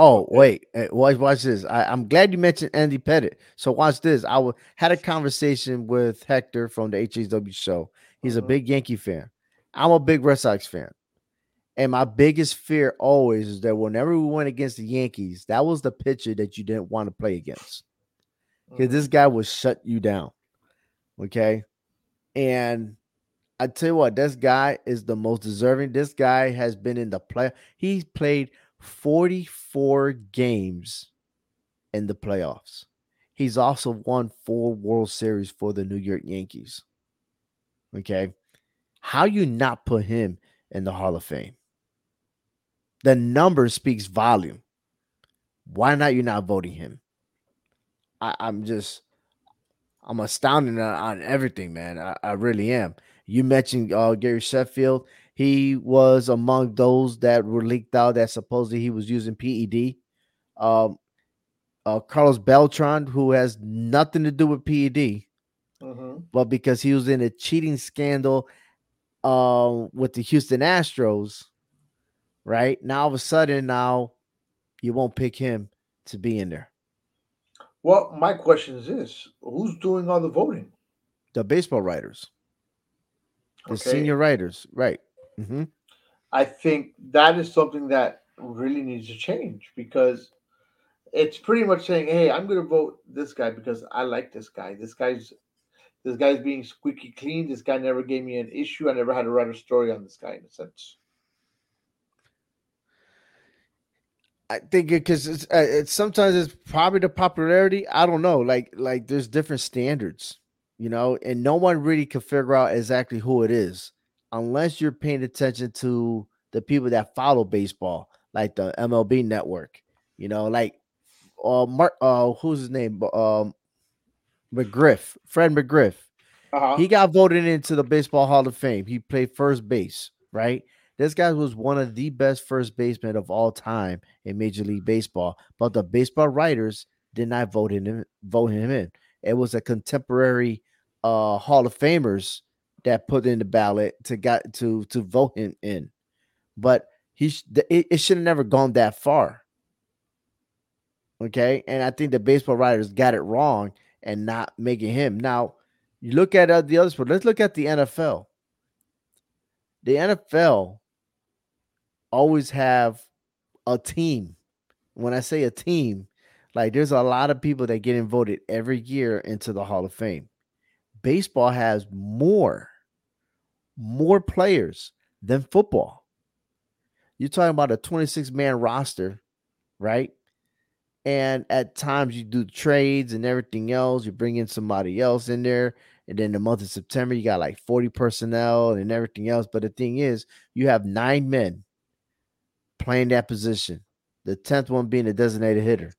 Oh wait, eh, watch watch this. I, am glad you mentioned Andy Pettitte. So watch this. I w- had a conversation with Hector from the HHW show. He's a mm-hmm. big Yankee fan. I'm a big Red Sox fan. And my biggest fear always is that whenever we went against the Yankees, that was the pitcher that you didn't want to play against. Because mm-hmm. this guy would shut you down. Okay. And I tell you what, this guy is the most deserving. This guy has been in the play. He's played 44 games in the playoffs. He's also won four World Series for the New York Yankees. Okay. How you not put him in the Hall of Fame? The number speaks volume. Why not you not voting him? I, am just I'm astounded on, on everything, man. I, I, really am. You mentioned uh, Gary Sheffield. He was among those that were leaked out that supposedly he was using PED. Um, uh, Carlos Beltran, who has nothing to do with PED, mm-hmm. but because he was in a cheating scandal uh, with the Houston Astros, right? Now all of a sudden, now you won't pick him to be in there. Well, my question is this: Who's doing all the voting? The baseball writers, the okay. senior writers, right? Mm-hmm. I think that is something that really needs to change because it's pretty much saying, "Hey, I'm going to vote this guy because I like this guy. This guy's this guy's being squeaky clean. This guy never gave me an issue. I never had to write a story on this guy in a sense." I think because it's, uh, it's sometimes it's probably the popularity. I don't know. Like like there's different standards, you know, and no one really can figure out exactly who it is unless you're paying attention to the people that follow baseball, like the MLB Network. You know, like uh Mark uh who's his name? Um McGriff, Fred McGriff. Uh-huh. He got voted into the Baseball Hall of Fame. He played first base, right? This guy was one of the best first basemen of all time in Major League Baseball, but the baseball writers did not vote him vote him in. It was a contemporary uh, Hall of Famers that put in the ballot to got to to vote him in, but he it, it should have never gone that far. Okay, and I think the baseball writers got it wrong and not making him. Now you look at uh, the other sport. Let's look at the NFL. The NFL always have a team. When I say a team, like there's a lot of people that get voted every year into the Hall of Fame. Baseball has more, more players than football. You're talking about a 26 man roster, right? And at times you do trades and everything else. You bring in somebody else in there. And then the month of September, you got like 40 personnel and everything else. But the thing is, you have nine men playing that position. The 10th one being a designated hitter,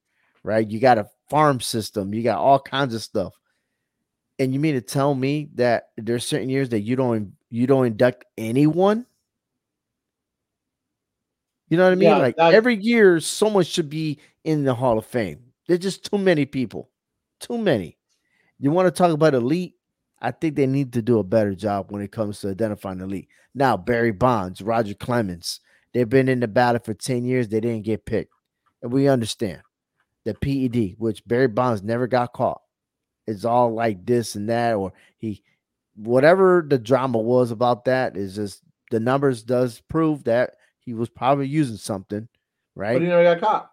right? You got a farm system, you got all kinds of stuff. And you mean to tell me that there's certain years that you don't you don't induct anyone? You know what I mean? Yeah, like that, every year, someone should be in the Hall of Fame. There's just too many people. Too many. You want to talk about elite? I think they need to do a better job when it comes to identifying elite. Now, Barry Bonds, Roger Clemens, They've been in the battle for 10 years. They didn't get picked. And we understand the PED, which Barry Bonds never got caught. It's all like this and that, or he, whatever the drama was about that, is just the numbers does prove that he was probably using something, right? But he never got caught.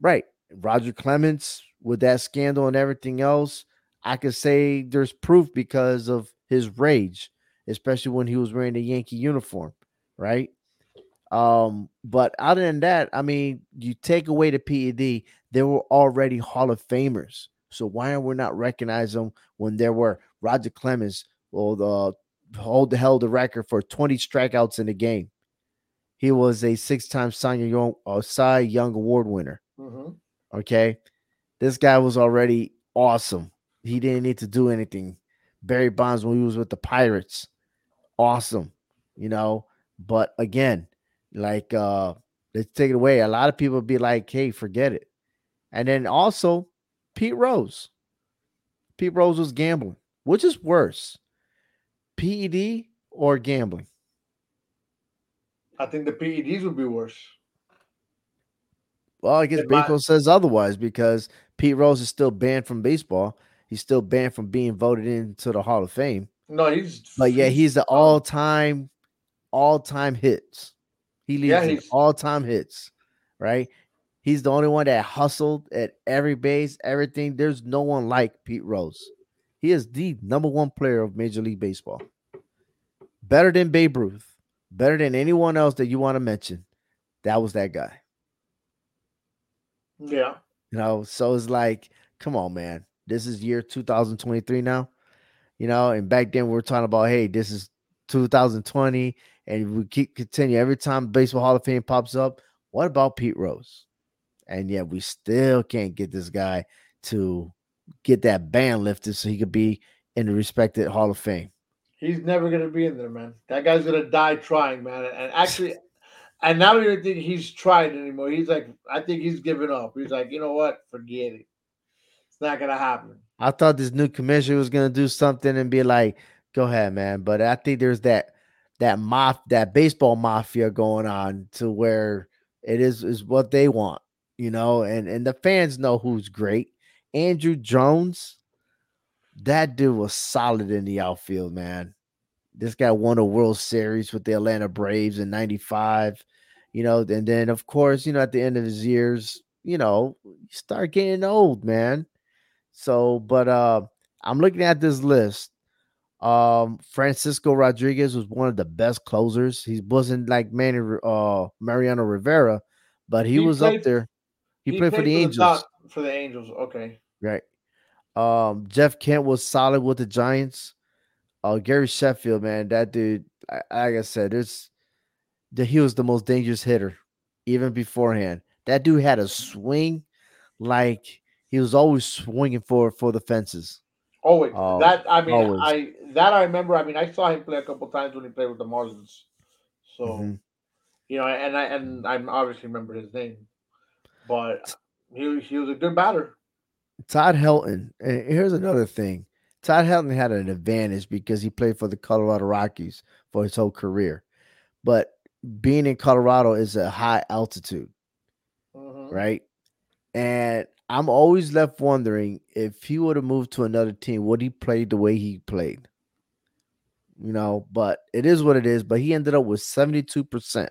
Right. Roger Clemens with that scandal and everything else, I could say there's proof because of his rage, especially when he was wearing the Yankee uniform, right? Um, but other than that, I mean, you take away the PED, they were already Hall of Famers. So why are we not recognizing them when there were Roger Clemens or the hold the held the record for 20 strikeouts in a game? He was a six-time Cy Young, uh, Cy Young Award winner. Mhm. Okay, this guy was already awesome. He didn't need to do anything. Barry Bonds when he was with the Pirates, awesome. You know, but again, like uh let's take it away. A lot of people be like, "Hey, forget it." And then also Pete Rose. Pete Rose was gambling. Which is worse, PED or gambling? I think the PEDs would be worse. Well, I guess In my- says otherwise because Pete Rose is still banned from baseball. He's still banned from being voted into the Hall of Fame. No, he's But yeah, he's the um, all-time, all-time hits. He leads Yeah, all-time hits, right? He's the only one that hustled at every base, everything. There's no one like Pete Rose. He is the number one player of Major League Baseball. Better than Babe Ruth, better than anyone else that you want to mention. That was that guy. yeah. You know, so it's like, come on, man. This is year 2023 now. You know, and back then we were talking about, hey, this is 2020, and we keep continue every time Baseball Hall of Fame pops up. What about Pete Rose? And yet we still can't get this guy to get that ban lifted so he could be in the respected Hall of Fame. He's never gonna be in there, man. That guy's gonna die trying, man. And actually, and now I don't even think he's tried anymore. He's like, I think he's given up. He's like, you know what? Forget it. It's not gonna happen. I thought this new commissioner was gonna do something and be like, "Go ahead, man." But I think there's that that mof that baseball mafia going on to where it is is what they want, you know, and and the fans know who's great. Andruw Jones, that dude was solid in the outfield, man. This guy won a World Series with the Atlanta Braves in '95, you know, and then of course, you know, at the end of his years, you know, you start getting old, man. So, but uh I'm looking at this list. Um Francisco Rodriguez was one of the best closers. He wasn't like Manny uh Mariano Rivera, but he, He was played- up there. He, played, for the Angels, Dod- for the Angels. Okay. right? Um Jeff Kent was solid with the Giants. Uh Gary Sheffield, man, that dude, I- like I said, there's the he was the most dangerous hitter even beforehand. That dude had a swing like he was always swinging for for the fences. Always. Oh, that I mean, always. I that I remember. I mean, I saw him play a couple times when he played with the Marlins. So Mhm. you know, and I and I obviously remember his name, but he he was a good batter. Todd Helton. And here's another thing. Todd Helton had an advantage because he played for the Colorado Rockies for his whole career. But being in Colorado is a high altitude, Mhm. right? And I'm always left wondering if he would have moved to another team, would he play the way he played? You know, but it is what it is. But he ended up with 72%.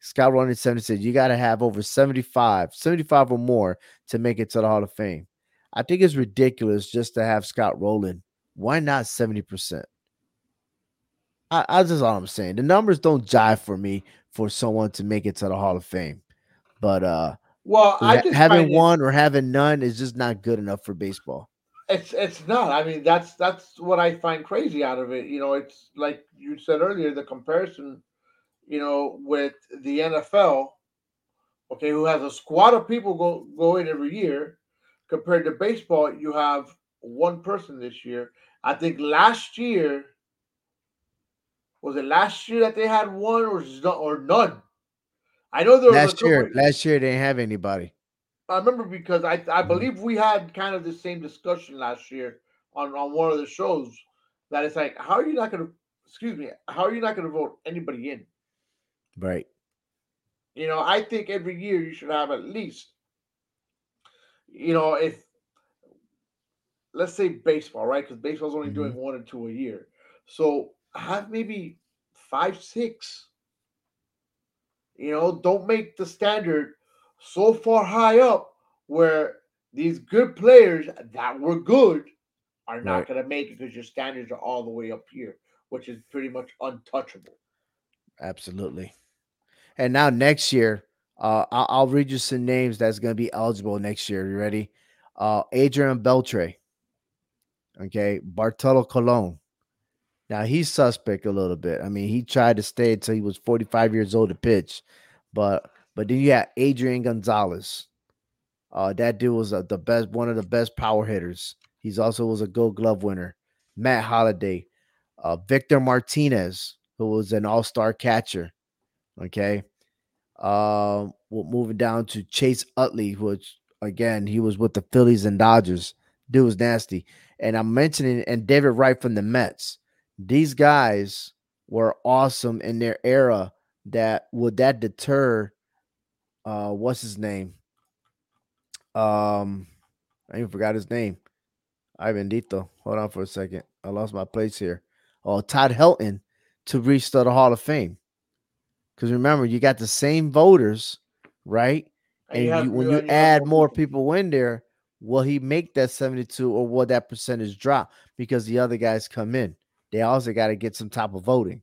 Scott 70 said you got to have over 75, 75 or more to make it to the Hall of Fame. I think it's ridiculous just to have Scott Rolen. Why not 70%? I, I just all I'm saying. The numbers don't jive for me for someone to make it to the Hall of Fame. But uh Well, I just having one or having none is just not good enough for baseball. It's it's not. I mean, that's that's what I find crazy out of it. You know, it's like you said earlier, the comparison, you know, with the NFL, okay, who has a squad of people go go in every year, compared to baseball, you have one person this year. I think last year was it last year that they had one or or none. I know there was Last year, last year they didn't have anybody. I remember because I I Mhm. believe we had kind of the same discussion last year on on one of the shows that it's like how are you not going to excuse me how are you not going to vote anybody in? Right. You know, I think every year you should have at least you know if let's say baseball, right? Because baseball's only doing mm-hmm. one or two a year, so have maybe five six. You know, don't make the standard so far high up where these good players that were good are not Right. going to make it because your standards are all the way up here, which is pretty much untouchable. Absolutely. And now next year, uh, I'll, I'll read you some names that's going to be eligible next year. You ready? Uh, Adrian Beltre. Okay. Bartolo Colon. Now he's suspect a little bit. I mean, he tried to stay until he was 45 years old to pitch, but but then you got Adrian Gonzalez. Uh, that dude was uh, the best, one of the best power hitters. He's also was a Gold Glove winner. Matt Holliday, uh, Victor Martinez, who was an All Star catcher. Okay, Um, uh, moving down to Chase Utley, which again he was with the Phillies and Dodgers. Dude was nasty. And I'm mentioning and David Wright from the Mets. These guys were awesome in their era. That would that deter uh what's his name? Um I even forgot his name. Ivan Dito. Hold on for a second. I lost my place here. Oh, Todd Helton to reach the Hall of Fame. Because remember, you got the same voters, right? And, you you, when you, you add more people in there, will he make that 72 or will that percentage drop because the other guys come in? They also got to get some type of voting.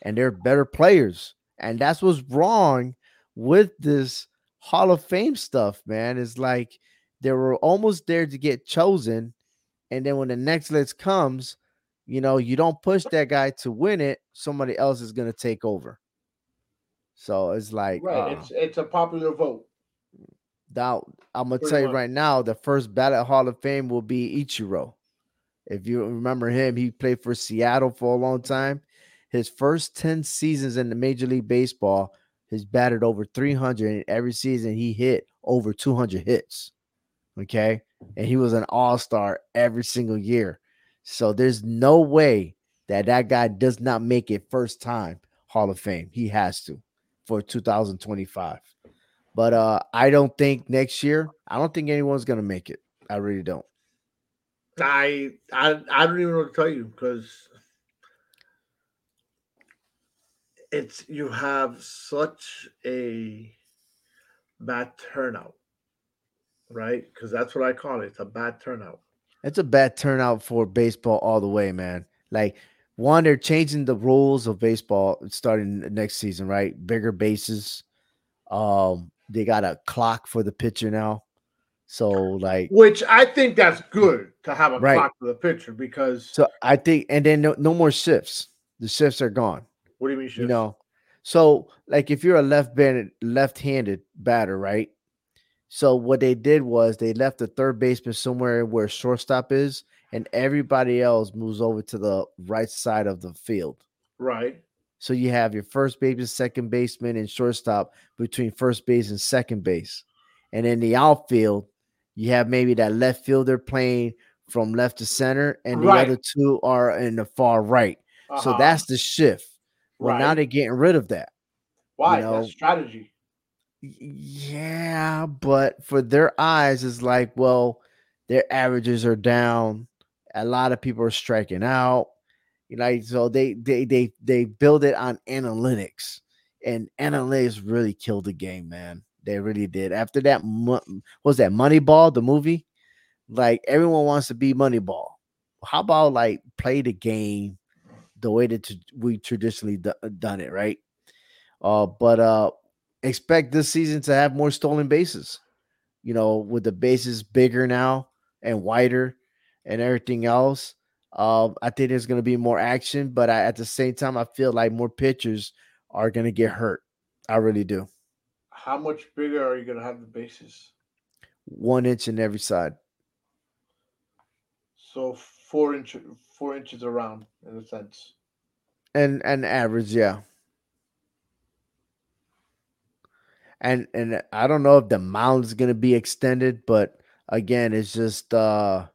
And they're better players. And that's what's wrong with this Hall of Fame stuff, man. It's like they were almost there to get chosen. And then when the next list comes, you know, you don't push that guy to win it, somebody else is going to take over. So it's like right, uh, it's it's a popular vote. Now I'm gonna tell you right now, the first ballot Hall of Fame will be Ichiro. If you remember him, he played for Seattle for a long time. His first 10 seasons in the Major League Baseball, he's batted over 300, and every season he hit over 200 hits. Okay. And he was an all star every single year. So there's no way that that guy does not make it first time Hall of Fame. He has to for 2025. But uh I don't think next year, I don't think anyone's gonna make it. I really don't. I I I don't even know what to tell you because it's you have such a bad turnout, right? Because that's what I call it. It's a bad turnout. It's a bad turnout for baseball all the way, man. Like one, they're changing the rules of baseball starting next season, right? Bigger bases. Um, they got a clock for the pitcher now. So like which I think that's good to have a right. clock for the pitcher because so I think and then no, no more shifts. The shifts are gone. What do you mean shifts? You know, so like if you're a left banded left-handed batter, right? So what they did was they left the third baseman somewhere where shortstop is, and everybody else moves over to the right side of the field. Right. So you have your first baseman, second baseman, and shortstop between first base and second base. And in the outfield, you have maybe that left fielder playing from left to center, and the right. other two are in the far right. Uh-huh. So that's the shift. Well, right. now they're getting rid of that. Why? You know? That's strategy. Yeah, but for their eyes, it's like, well, their averages are down. A lot of people are striking out. You know, so they they they they build it on analytics, and analytics really killed the game, man. They really did. After that, what was that Moneyball, the movie? Like everyone wants to be Moneyball. How about like play the game the way that we traditionally done it, right? Uh, but uh, expect this season to have more stolen bases. You know, with the bases bigger now and wider and everything else. Um, I think there's going to be more action, but I, at the same time, I feel like more pitchers are going to get hurt. I really do. How much bigger are you going to have the bases? One inch in every side. So four inch, four inches around, in a sense. And and average, yeah. And and I don't know if the mound is going to be extended, but again, it's just uh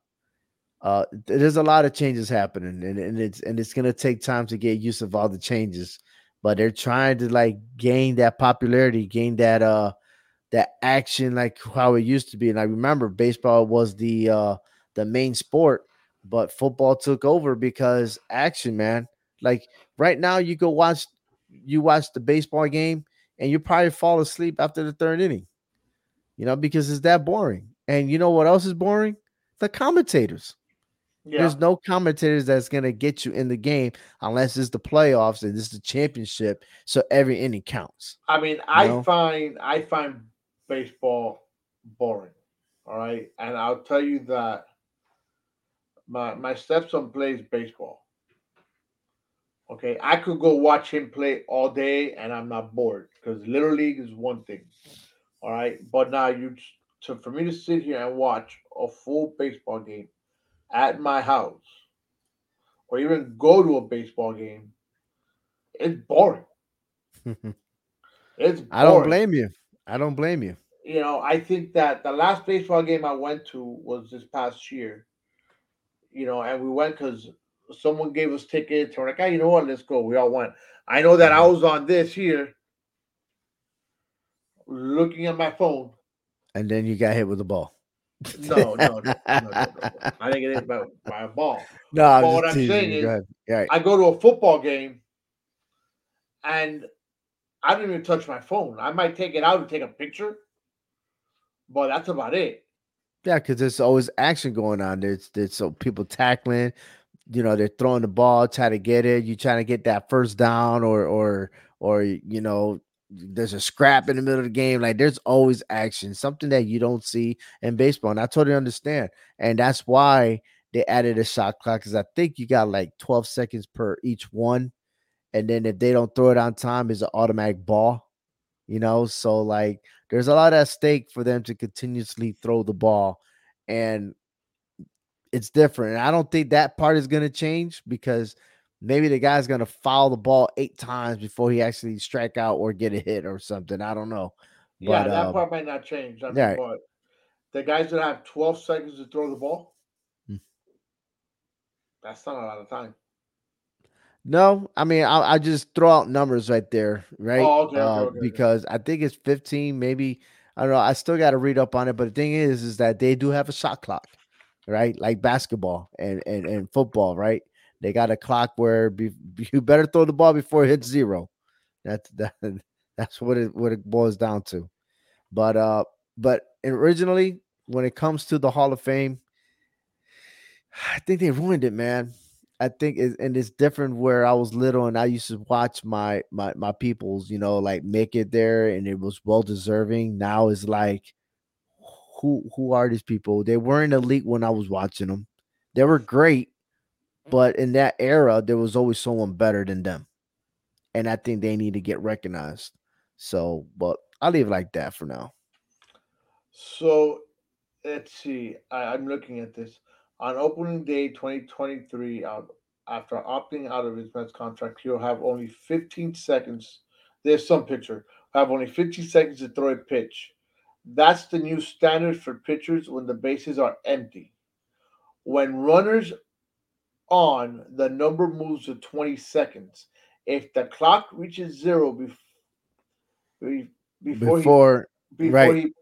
uh, there's a lot of changes happening, and, and it's and it's gonna take time to get used of all the changes. But they're trying to like gain that popularity, gain that uh that action like how it used to be. And I remember baseball was the uh the main sport, but football took over because action, man. Like right now, you go watch you watch the baseball game and you probably fall asleep after the third inning, you know, because it's that boring. And you know what else is boring? The commentators. Yeah. There's no commentators that's gonna get you in the game unless it's the playoffs and it's the championship. So every inning counts. I mean, I know? find I find baseball boring. All right, and I'll tell you that my my stepson plays baseball. Okay, I could go watch him play all day and I'm not bored because little league is one thing. All right, but now you to for me to sit here and watch a full baseball game at my house or even go to a baseball game, it's boring. it's boring. I don't blame you. I don't blame you. You know, I think that the last baseball game I went to was this past year. You know, and we went because someone gave us tickets. We're like, hey, you know what? Let's go. We all went. I know that I mm-hmm. was on this here looking at my phone. And then you got hit with the ball. No, no, no, no, no, I think it is by, by a ball. No, I'm but what I'm saying is, right. I go to a football game and I don't even touch my phone. I might take it out and take a picture, but that's about it. Yeah, because there's always action going on. There's there's so people tackling, you know, they're throwing the ball, try to get it. You trying to get that first down, or or or you know, there's a scrap in the middle of the game. Like there's always action, something that you don't see in baseball. And I totally understand. And that's why they added a shot clock because I think you got like 12 seconds per each one. And then if they don't throw it on time, it's an automatic ball. You know, so like there's a lot at stake for them to continuously throw the ball. And it's different. And I don't think that part is going to change because maybe the guy's going to foul the ball eight times before he actually strike out or get a hit or something. I don't know. Yeah, but, that um, part might not change. I mean, yeah. But the guys that have 12 seconds to throw the ball, hmm. that's not a lot of time. No, I mean I, I just throw out numbers right there, right? Oh, okay, uh, okay, okay, because I think it's 15, maybe I don't know. I still got to read up on it, but the thing is, is that they do have a shot clock right? Like basketball and and, and football, right? They got a clock where be, you better throw the ball before it hits zero. That's that, that's what it what it boils down to. But uh, but originally, when it comes to the Hall of Fame, I think they ruined it, man. I think it, and it's different where I was little and I used to watch my my my peoples, you know, like make it there and it was well deserving. Now it's like who who are these people? They weren't elite when I was watching them. They were great, but in that era, there was always someone better than them. And I think they need to get recognized. So, but I'll leave it like that for now. So let's see. I, am looking at this. On opening day 2023, uh, after opting out of his Mets contract, he'll have only 15 seconds. There's some picture. Have only 15 seconds to throw a pitch. That's the new standard for pitchers when the bases are empty. When runners on, the number moves to 20 seconds. If the clock reaches zero before before, before, he, before right. he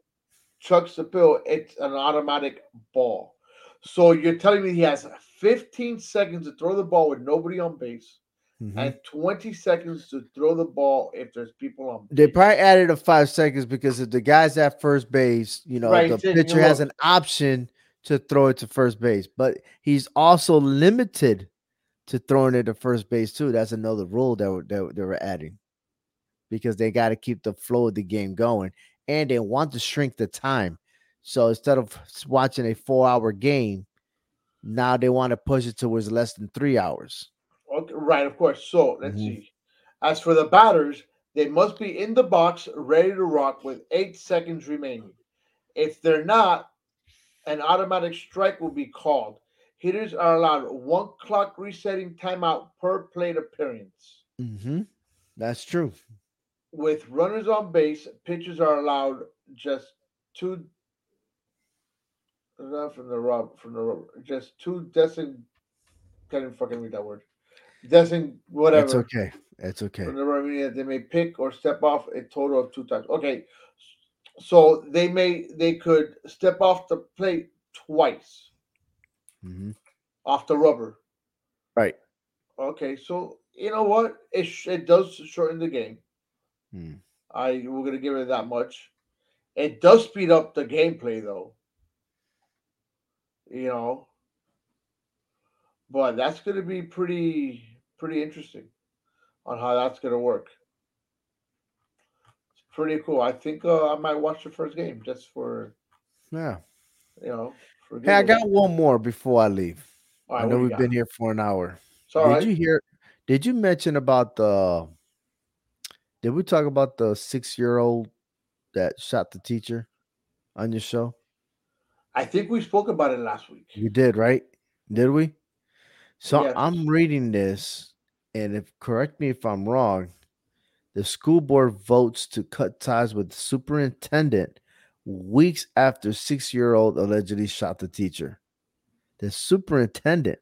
chucks the pill, it's an automatic ball. So you're telling me he has 15 seconds to throw the ball with nobody on base mm-hmm. and 20 seconds to throw the ball if there's people on. Base. They probably added a five seconds because if the guy's at first base, you know, right, the pitcher has an option to throw it to first base, but he's also limited to throwing it to first base too. That's another rule that, were, that they were adding because they got to keep the flow of the game going and they want to shrink the time. So instead of watching a four hour game, now they want to push it towards less than three hours. Okay, right, of course. So let's mm-hmm. see. As for the batters, they must be in the box ready to rock with eight seconds remaining. If they're not, an automatic strike will be called. Hitters are allowed one clock resetting timeout per plate appearance. Mm-hmm. That's true. With runners on base, pitchers are allowed just two. Not from the rub, from the rub, just two designated. Can't fucking read that word doesn't whatever. It's okay. It's okay. Whenever I mean, they may pick or step off a total of two times. Okay, so they may they could step off the plate twice mm-hmm. off the rubber. Right. Okay, so you know what? It it does shorten the game. Hmm. I we're gonna give it that much. It does speed up the gameplay though. You know, but that's to be pretty pretty interesting on how that's to work. Pretty cool. I think uh, I might watch the first game just for yeah, you know. hey, I got one more before I leave. Right, I know we've been here for an hour. Did you hear? Did you mention about the? Did we talk about the six-year-old that shot the teacher on your show? I think we spoke about it last week. You did, right? Did we? So. I'm reading this, and if correct me if I'm wrong, the school board votes to cut ties with the superintendent weeks after six-year-old allegedly shot the teacher. The superintendent.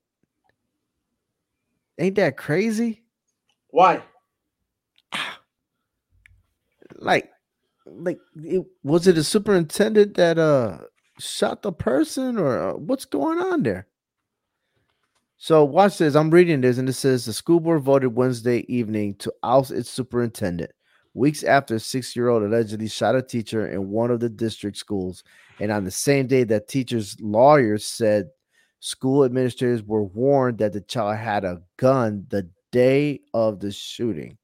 Ain't that crazy? Why? Like, like it, was it a superintendent that uh shot the person, or uh, what's going on there? So watch this. I'm reading this, and it says the school board voted Wednesday evening to oust its superintendent weeks after a six-year-old allegedly shot a teacher in one of the district schools, and on the same day that teachers' lawyers said school administrators were warned that the child had a gun the day of the shooting.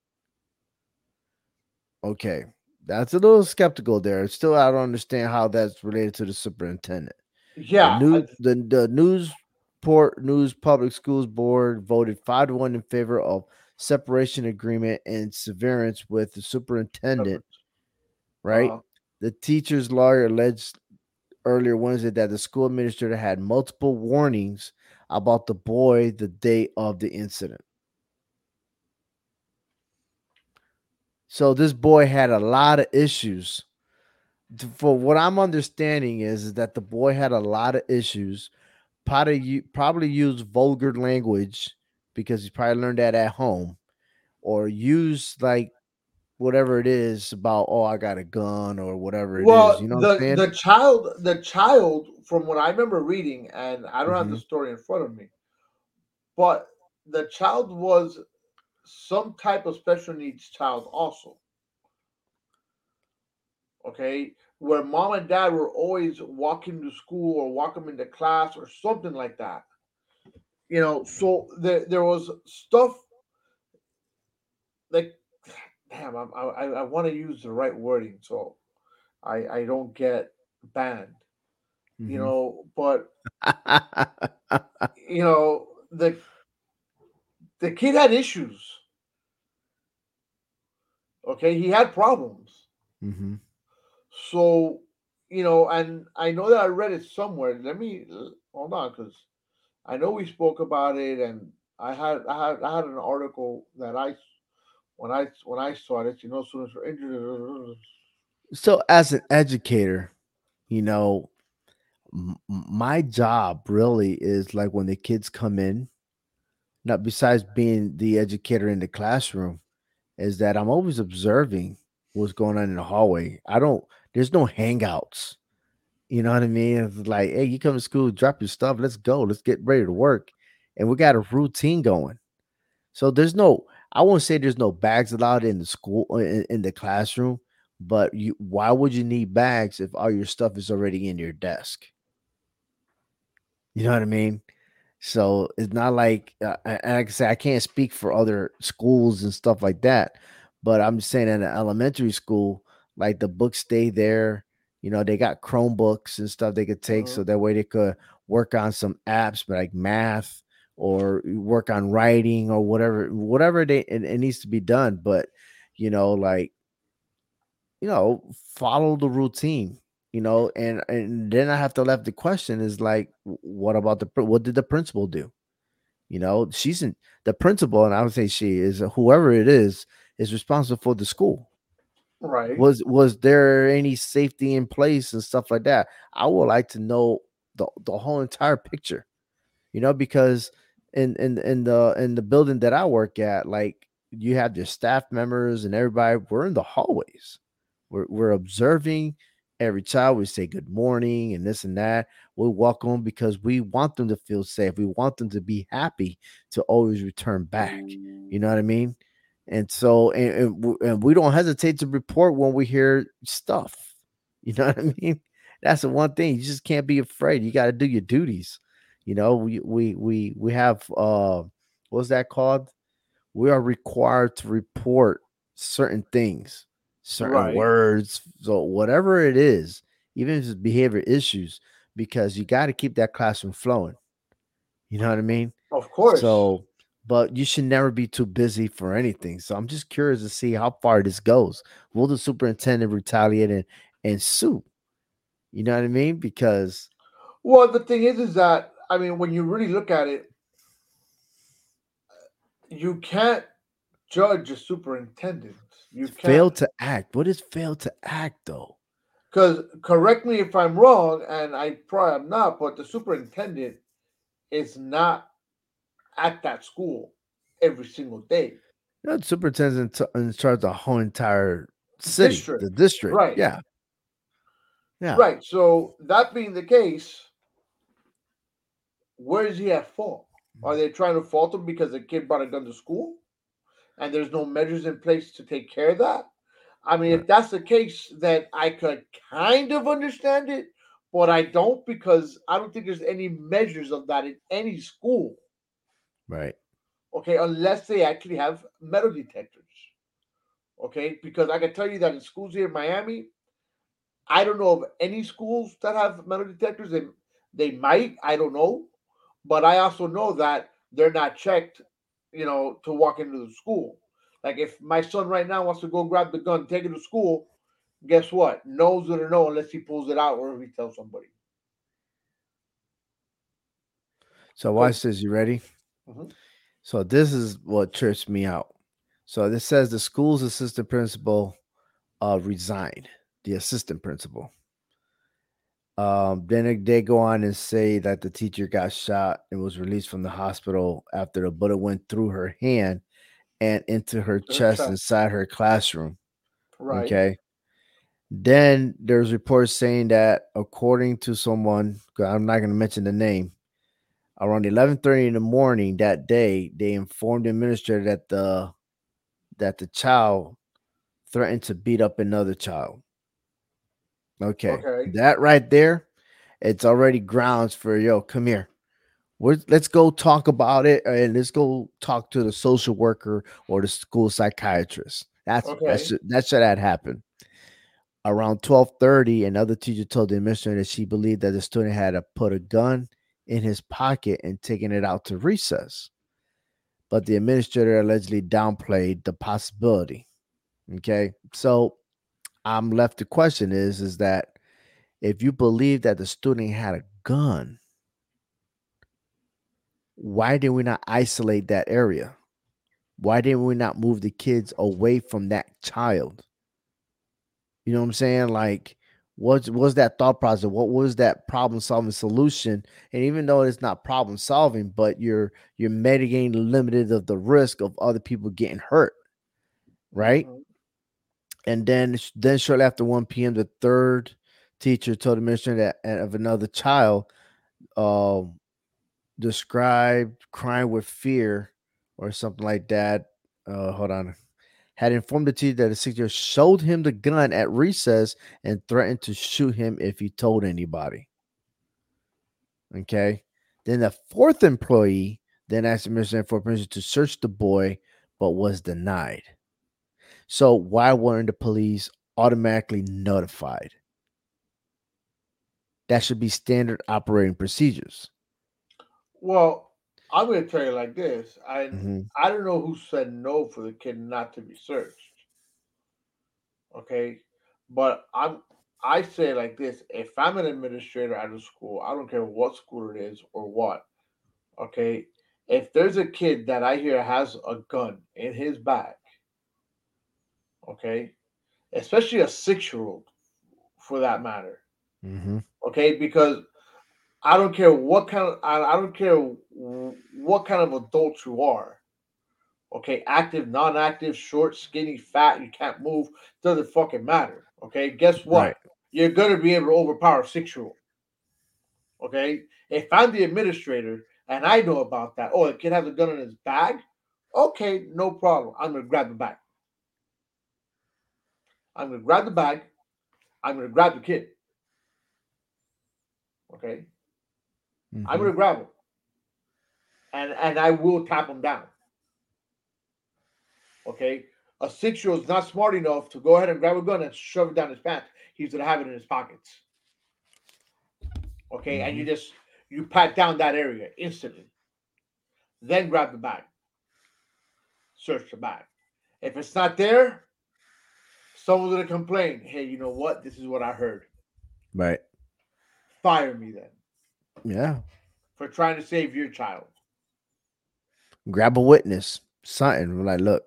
Okay, that's a little skeptical there. Still, I don't understand how that's related to the superintendent. Yeah. The, new, I- the, the Newport News Public Schools Board voted five to one in favor of separation agreement and severance with the superintendent. Right, uh, the teacher's lawyer alleged earlier Wednesday that the school administrator had multiple warnings about the boy the day of the incident. So this boy had a lot of issues. For what I'm understanding is, is that the boy had a lot of issues. Probably probably used vulgar language because he probably learned that at home, or use like whatever it is about oh I got a gun or whatever it is. well, You know the the child, the child, from what I remember reading, and I don't have the Mhm. story in front of me, but the child was some type of special needs child also. Okay, where mom and dad were always walking to school or walking into class or something like that. You know, so there there was stuff like, damn, I'm, I I, I want to use the right wording, so I I don't get banned. You Mhm. know, but you know the the kid had issues. Okay, he had problems. Mhm. So, you know, and I know that I read it somewhere. Let me hold on, because I know we spoke about it, and I had I had I had an article that I when I when I saw it, you know, students were injured. so as an educator, you know, m- my job really is like when the kids come in, not besides being the educator in the classroom, is that I'm always observing what's going on in the hallway. I don't, there's no hangouts. You know what I mean? It's like, hey, you come to school, drop your stuff, let's go, let's get ready to work. And we got a routine going. So there's no, I won't say there's no bags allowed in the school in, in the classroom, but you why would you need bags if all your stuff is already in your desk? You know what I mean? So it's not like, uh, and like I say, I can't speak for other schools and stuff like that, but I'm saying in an elementary school, like the books stay there. You know, they got Chromebooks and stuff they could take, uh-huh. so that way they could work on some apps, but like math or eh, work on writing or whatever, whatever they it, it needs to be done. But you know, like you know, follow the routine, you know, and and then I have to left the question is like, what about the what did the principal do? You know, she's in the principal, and I would say she is whoever it is is responsible for the school. Right. Was was there any safety in place and stuff like that? I would like to know the the whole entire picture, you know, because in in in the in the building that I work at, like you have your staff members and everybody, we're in the hallways. We're we're observing every child. We say good morning and this and that. We welcome because we want them to feel safe. We want them to be happy to always return back. You know what I mean? And so, and, and, and we don't hesitate to report when we hear stuff. You know what I mean? That's the one thing. You just can't be afraid. You got to do your duties. You know, we we we we have uh what's that called? We are required to report certain things, certain Right. words. So whatever it is, even if it's behavior issues, because you got to keep that classroom flowing. You know what I mean? Of course. So but you should never be too busy for anything. So I'm just curious to see how far this goes. Will the superintendent retaliate and, and sue? You know what I mean? Because well, the thing is, is that I mean, when you really look at it, you can't judge a superintendent. You can't. fail to act. What is fail to act though? Because correct me if I'm wrong, and I probably am not, but the superintendent is not at that school every single day. You know, the superintendent in charge of the whole entire city, district. the district. Right. Yeah. Yeah. Right. So that being the case, where is he at fault? Are they trying to fault him because the kid brought a gun to school and there's no measures in place to take care of that? I mean, right. if that's the case, then I could kind of understand it, but I don't because I don't think there's any measures of that in any school. Right. Okay, unless they actually have metal detectors. Okay, because I can tell you that in schools here in Miami, I don't know of any schools that have metal detectors. They, they might, I don't know. But I also know that they're not checked, you know, to walk into the school. Like if my son right now wants to go grab the gun, take it to school, guess what? Knows it or no unless he pulls it out or if he tells somebody. So watch this. You ready? Mm-hmm. So this is what trips me out. So this says the school's assistant principal uh, resigned. The assistant principal. Um, then they go on and say that the teacher got shot and was released from the hospital after a bullet went through her hand and into her chest inside her classroom. Right. Okay. Then there's reports saying that according to someone, I'm not going to mention the name, around 11:30 in the morning that day, they informed the administrator that the that the child threatened to beat up another child. Okay. okay. That right there, it's already grounds for yo, come here. We're, let's go talk about it and let's go talk to the social worker or the school psychiatrist. That's okay. that should that should have happened. Around 12:30, another teacher told the administrator that she believed that the student had to put a gun in his pocket and taking it out to recess. But the administrator allegedly downplayed the possibility. Okay. So I'm left to question is is that if you believe that the student had a gun, why did we not isolate that area? Why didn't we not move the kids away from that child? You know what I'm saying? Like, what was that thought process? What was that problem solving solution? And even though it's not problem solving, but you're you're mitigating the limited of the risk of other people getting hurt, right? Mm-hmm. And then then shortly after 1 p.m., the third teacher told the administrator that of another child um described crying with fear or something like that. Uh, hold on. Had informed the teacher that a six year showed him the gun at recess and threatened to shoot him if he told anybody. Okay. Then the fourth employee then asked the for permission to search the boy, but was denied. So why weren't the police automatically notified? That should be standard operating procedures. Well, I'm going to tell you like this. I mm-hmm. I don't know who said no for the kid not to be searched. Okay, but I'm I say like this: if I'm an administrator at a school, I don't care what school it is or what. Okay, if there's a kid that I hear has a gun in his bag, okay, especially a six year old for that matter, mm-hmm. okay, because I don't care what kind of I, I don't care what kind of adult you are. Okay, active, non-active, short, skinny, fat, you can't move, doesn't fucking matter. Okay, guess what? Right. You're gonna be able to overpower a six-year-old. Okay, if I'm the administrator and I know about that, oh, the kid has a gun in his bag. Okay, no problem. I'm gonna grab the bag. I'm going to grab the bag. I'm going to grab the kid. Okay. Mm-hmm. I'm going to grab him. And and I will tap him down. Okay. A six year old is not smart enough to go ahead and grab a gun and shove it down his pants. He's going to have it in his pockets. Okay. Mm-hmm. And you mm-hmm. just, you pat down that area instantly. Then grab the bag. search the bag. If it's not there, someone's gonna complain. Hey, you know what? This is what I heard. Right. Fire me then Yeah. for trying to save your child. Grab a witness, something like, look,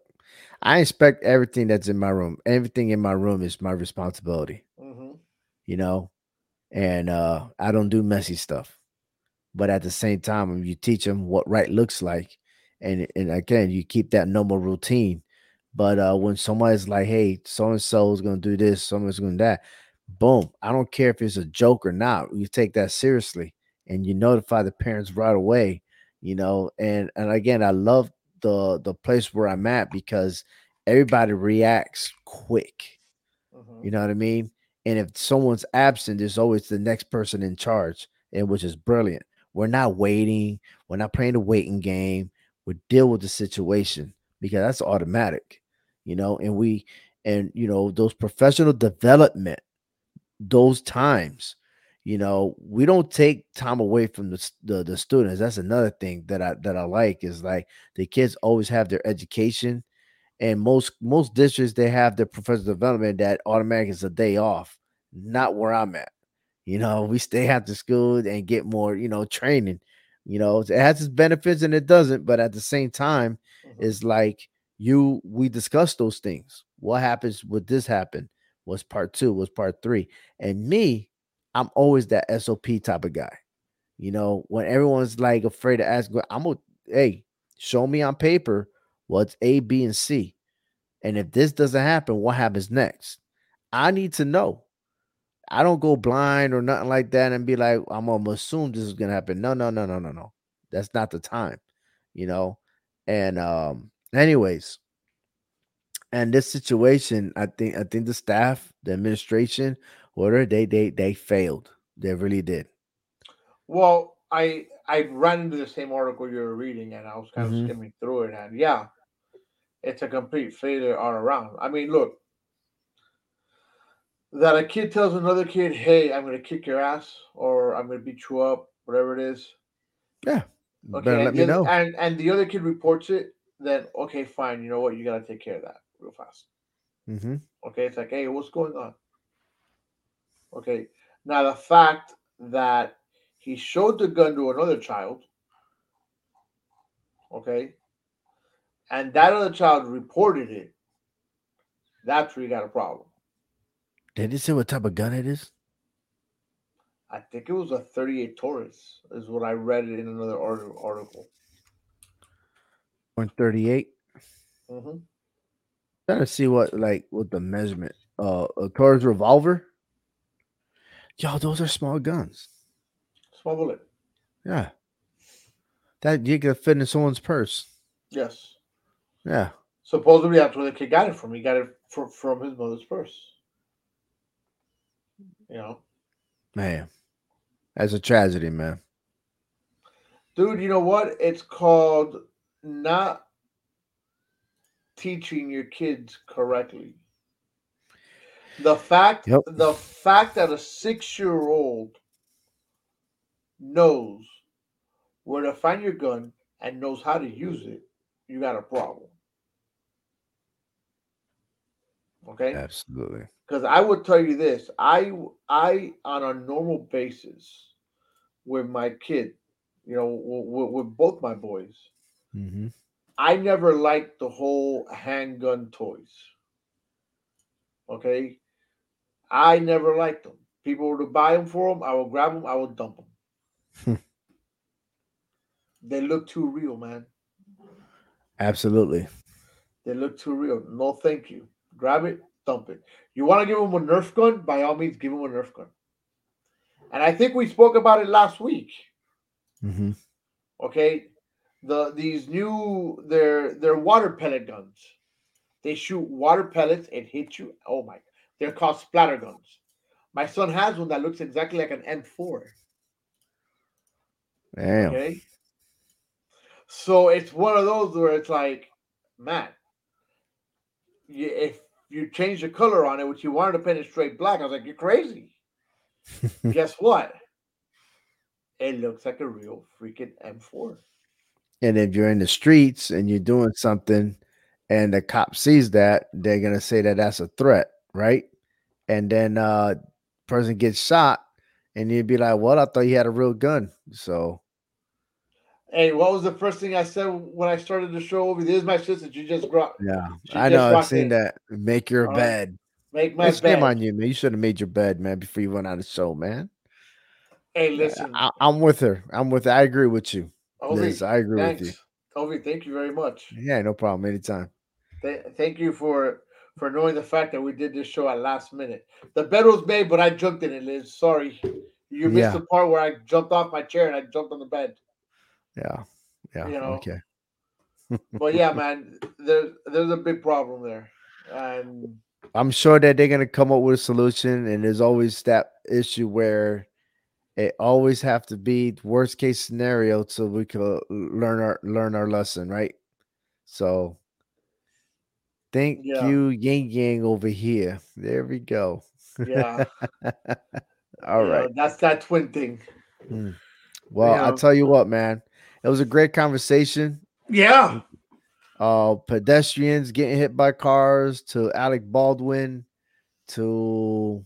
I inspect everything that's in my room. Everything in my room is my responsibility, hmm you know, and uh, I don't do messy stuff. But at the same time, you teach them what right looks like, and and again, you keep that normal routine. But uh, when somebody's like, "Hey, so and so is going to do this, someone's going to do that," boom! I don't care if it's a joke or not. You take that seriously, and you notify the parents right away. You know, and and again, I love the the place where I'm at because everybody reacts quick. hmm You know what I mean? And if someone's absent, there's always the next person in charge, and which is brilliant. We're not waiting. We're not playing a waiting game. We deal with the situation because that's automatic, you know. And we, and you know, those professional development, those times, you know, we don't take time away from the the, the students. That's another thing that I that I like is like the kids always have their education and most most districts they have their professional development that automatic is a day off not where i'm at you know we stay after school and get more you know training you know it has its benefits and it doesn't but at the same time hmm it's like you we discuss those things. What happens would this happen? Was part two? Was part three? And me i'm always that SOP type of guy you know when everyone's like afraid to ask i'm a hey show me on paper what's a b and c and if this doesn't happen, what happens next? I need to know. I don't go blind or nothing like that and be like, I'm gonna assume this is gonna happen. No, no, no, no, no, no. That's not the time, you know. And um, anyways, and this situation, I think I think the staff, the administration, whatever, they they they failed. They really did. Well, I I ran into the same article you were reading, and I was kind of hmm skimming through it, and yeah, it's a complete failure all around. I mean, look, that a kid tells another kid, "Hey, I'm gonna kick your ass," or "I'm gonna beat you up," whatever it is. Yeah. Better Okay, let and me know. and and the other kid reports it, then okay, fine. You know what? You gotta take care of that real fast. Mm-hmm. Okay, it's like, hey, what's going on? Okay, now the fact that he showed the gun to another child, okay, and that other child reported it, that's where you got a problem. Did they say what type of gun it is? I think it was a 38 Taurus, is what I read in another art- article. Point thirty eight. hmm Trying to see what like what the measurement. Uh, a Taurus revolver. Yo, those are small guns. Small bullet. Yeah, that you could fit in someone's purse. Yes. Yeah, Supposedly that's where the kid got it from. He got it from, from his mother's purse. You know, man, that's a tragedy, man. dude. You know what? It's called not teaching your kids correctly. The fact, Yep. the fact that a six-year-old knows where to find your gun and knows how to use it, you got a problem. Okay. Absolutely. because I would tell you this: I I on a normal basis with my kid, you know, with, with both my boys, hmm I never liked the whole handgun toys. Okay, I never liked them. People were to buy them for them, I would grab them, I would dump them. they look too real, man. Absolutely. They look too real. No, thank you. Grab it, dump it. You want to give them a Nerf gun? By all means, give them a Nerf gun. And I think we spoke about it last week. hmm Okay, the these new they're they're water pellet guns. They shoot water pellets and hit you. Oh my! They're called splatter guns. My son has one that looks exactly like an M4. Damn. Okay, so it's one of those where it's like, man, you, if you change the color on it, which you wanted to paint it straight black, I was like, you're crazy. Guess what? It looks like a real freaking M4. and if you're in the streets and you're doing something and the cop sees that, they're gonna say that that's a threat, right? And then uh person gets shot, and you'd be like, "What? I thought you had a real gun." So, hey, what was the first thing I said when I started the show? Over there's my sister. You just brought. Yeah, I know. I've seen in. that. Make your All bed. Right. Make my bed. on you, man. You should have made your bed, man, before you went on the show, man. Hey, listen. I, am with her. I'm with her. I agree with you. Ovi, Liz, I agree thanks. with you. Ovi, thank you very much. Yeah, no problem. Anytime. Th- thank you for for knowing the fact that we did this show at last minute. The bed was made, but I jumped in it, Liz. Sorry. You missed yeah. the part where I jumped off my chair and I jumped on the bed. Yeah. Yeah. You know? Okay. but yeah, man, there's there's a big problem there. And I'm sure that they're gonna come up with a solution. And there's always that issue where it always have to be worst case scenario so we can learn our learn our lesson, right? So thank yeah. you, Yang Yang over here. There we go. Yeah. All right, That's that twin thing. Hmm. Well, I'll tell you what, man. It was a great conversation. Yeah. Uh pedestrians getting hit by cars to Alec Baldwin to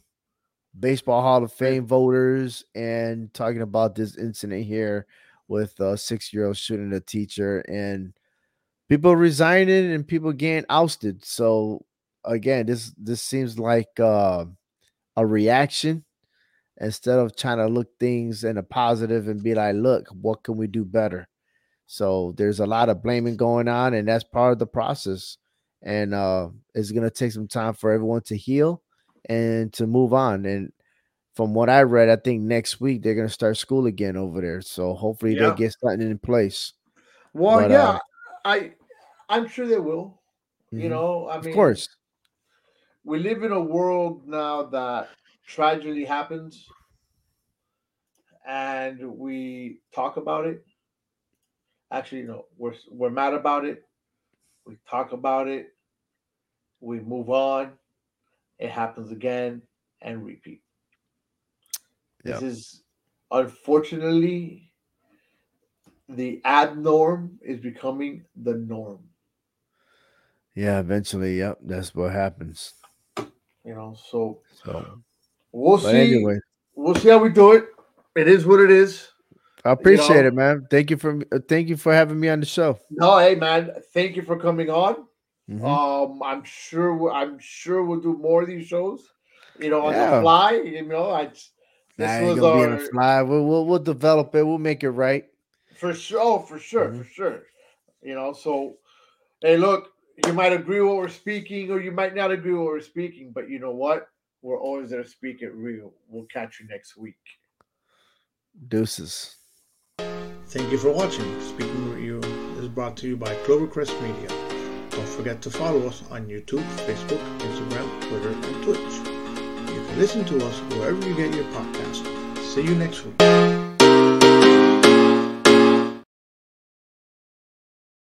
baseball Hall of Fame voters and talking about this incident here with a six year old shooting a teacher and people resigning and people getting ousted. So again, this this seems like uh, a reaction instead of trying to look things in a positive and be like, look, what can we do better? So there's a lot of blaming going on, and that's part of the process. And uh, it's gonna take some time for everyone to heal and to move on. And from what I read, I think next week they're gonna start school again over there. So hopefully yeah. they get something in place. Well, but, yeah, uh, I I'm sure they will. Mm-hmm. You know, I mean, of course, we live in a world now that tragedy happens, and we talk about it. Actually, you know, we're we're mad about it. We talk about it. We move on. It happens again and repeat. Yep. This is unfortunately the abnorm is becoming the norm. Yeah, eventually, yep, that's what happens. You know, so so we'll see. Anyway. We'll see how we do it. It is what it is. I appreciate you know? it, man. Thank you for uh, thank you for having me on the show. No, hey, man. Thank you for coming on. Mm-hmm. Um, I'm sure I'm sure we'll do more of these shows. You know, on yeah. the fly. You know, I. This nah, was our, be on the fly. We'll, we'll we'll develop it. We'll make it right. For sure, oh, for sure, mm-hmm. for sure. You know, so hey, look, you might agree what we're speaking, or you might not agree what we're speaking, but you know what? We're always there to speak it real. We'll catch you next week. Deuces. Thank you for watching. Speaking with you is brought to you by Clovercrest Media. Don't forget to follow us on YouTube, Facebook, Instagram, Twitter, and Twitch. You can listen to us wherever you get your podcast. See you next week.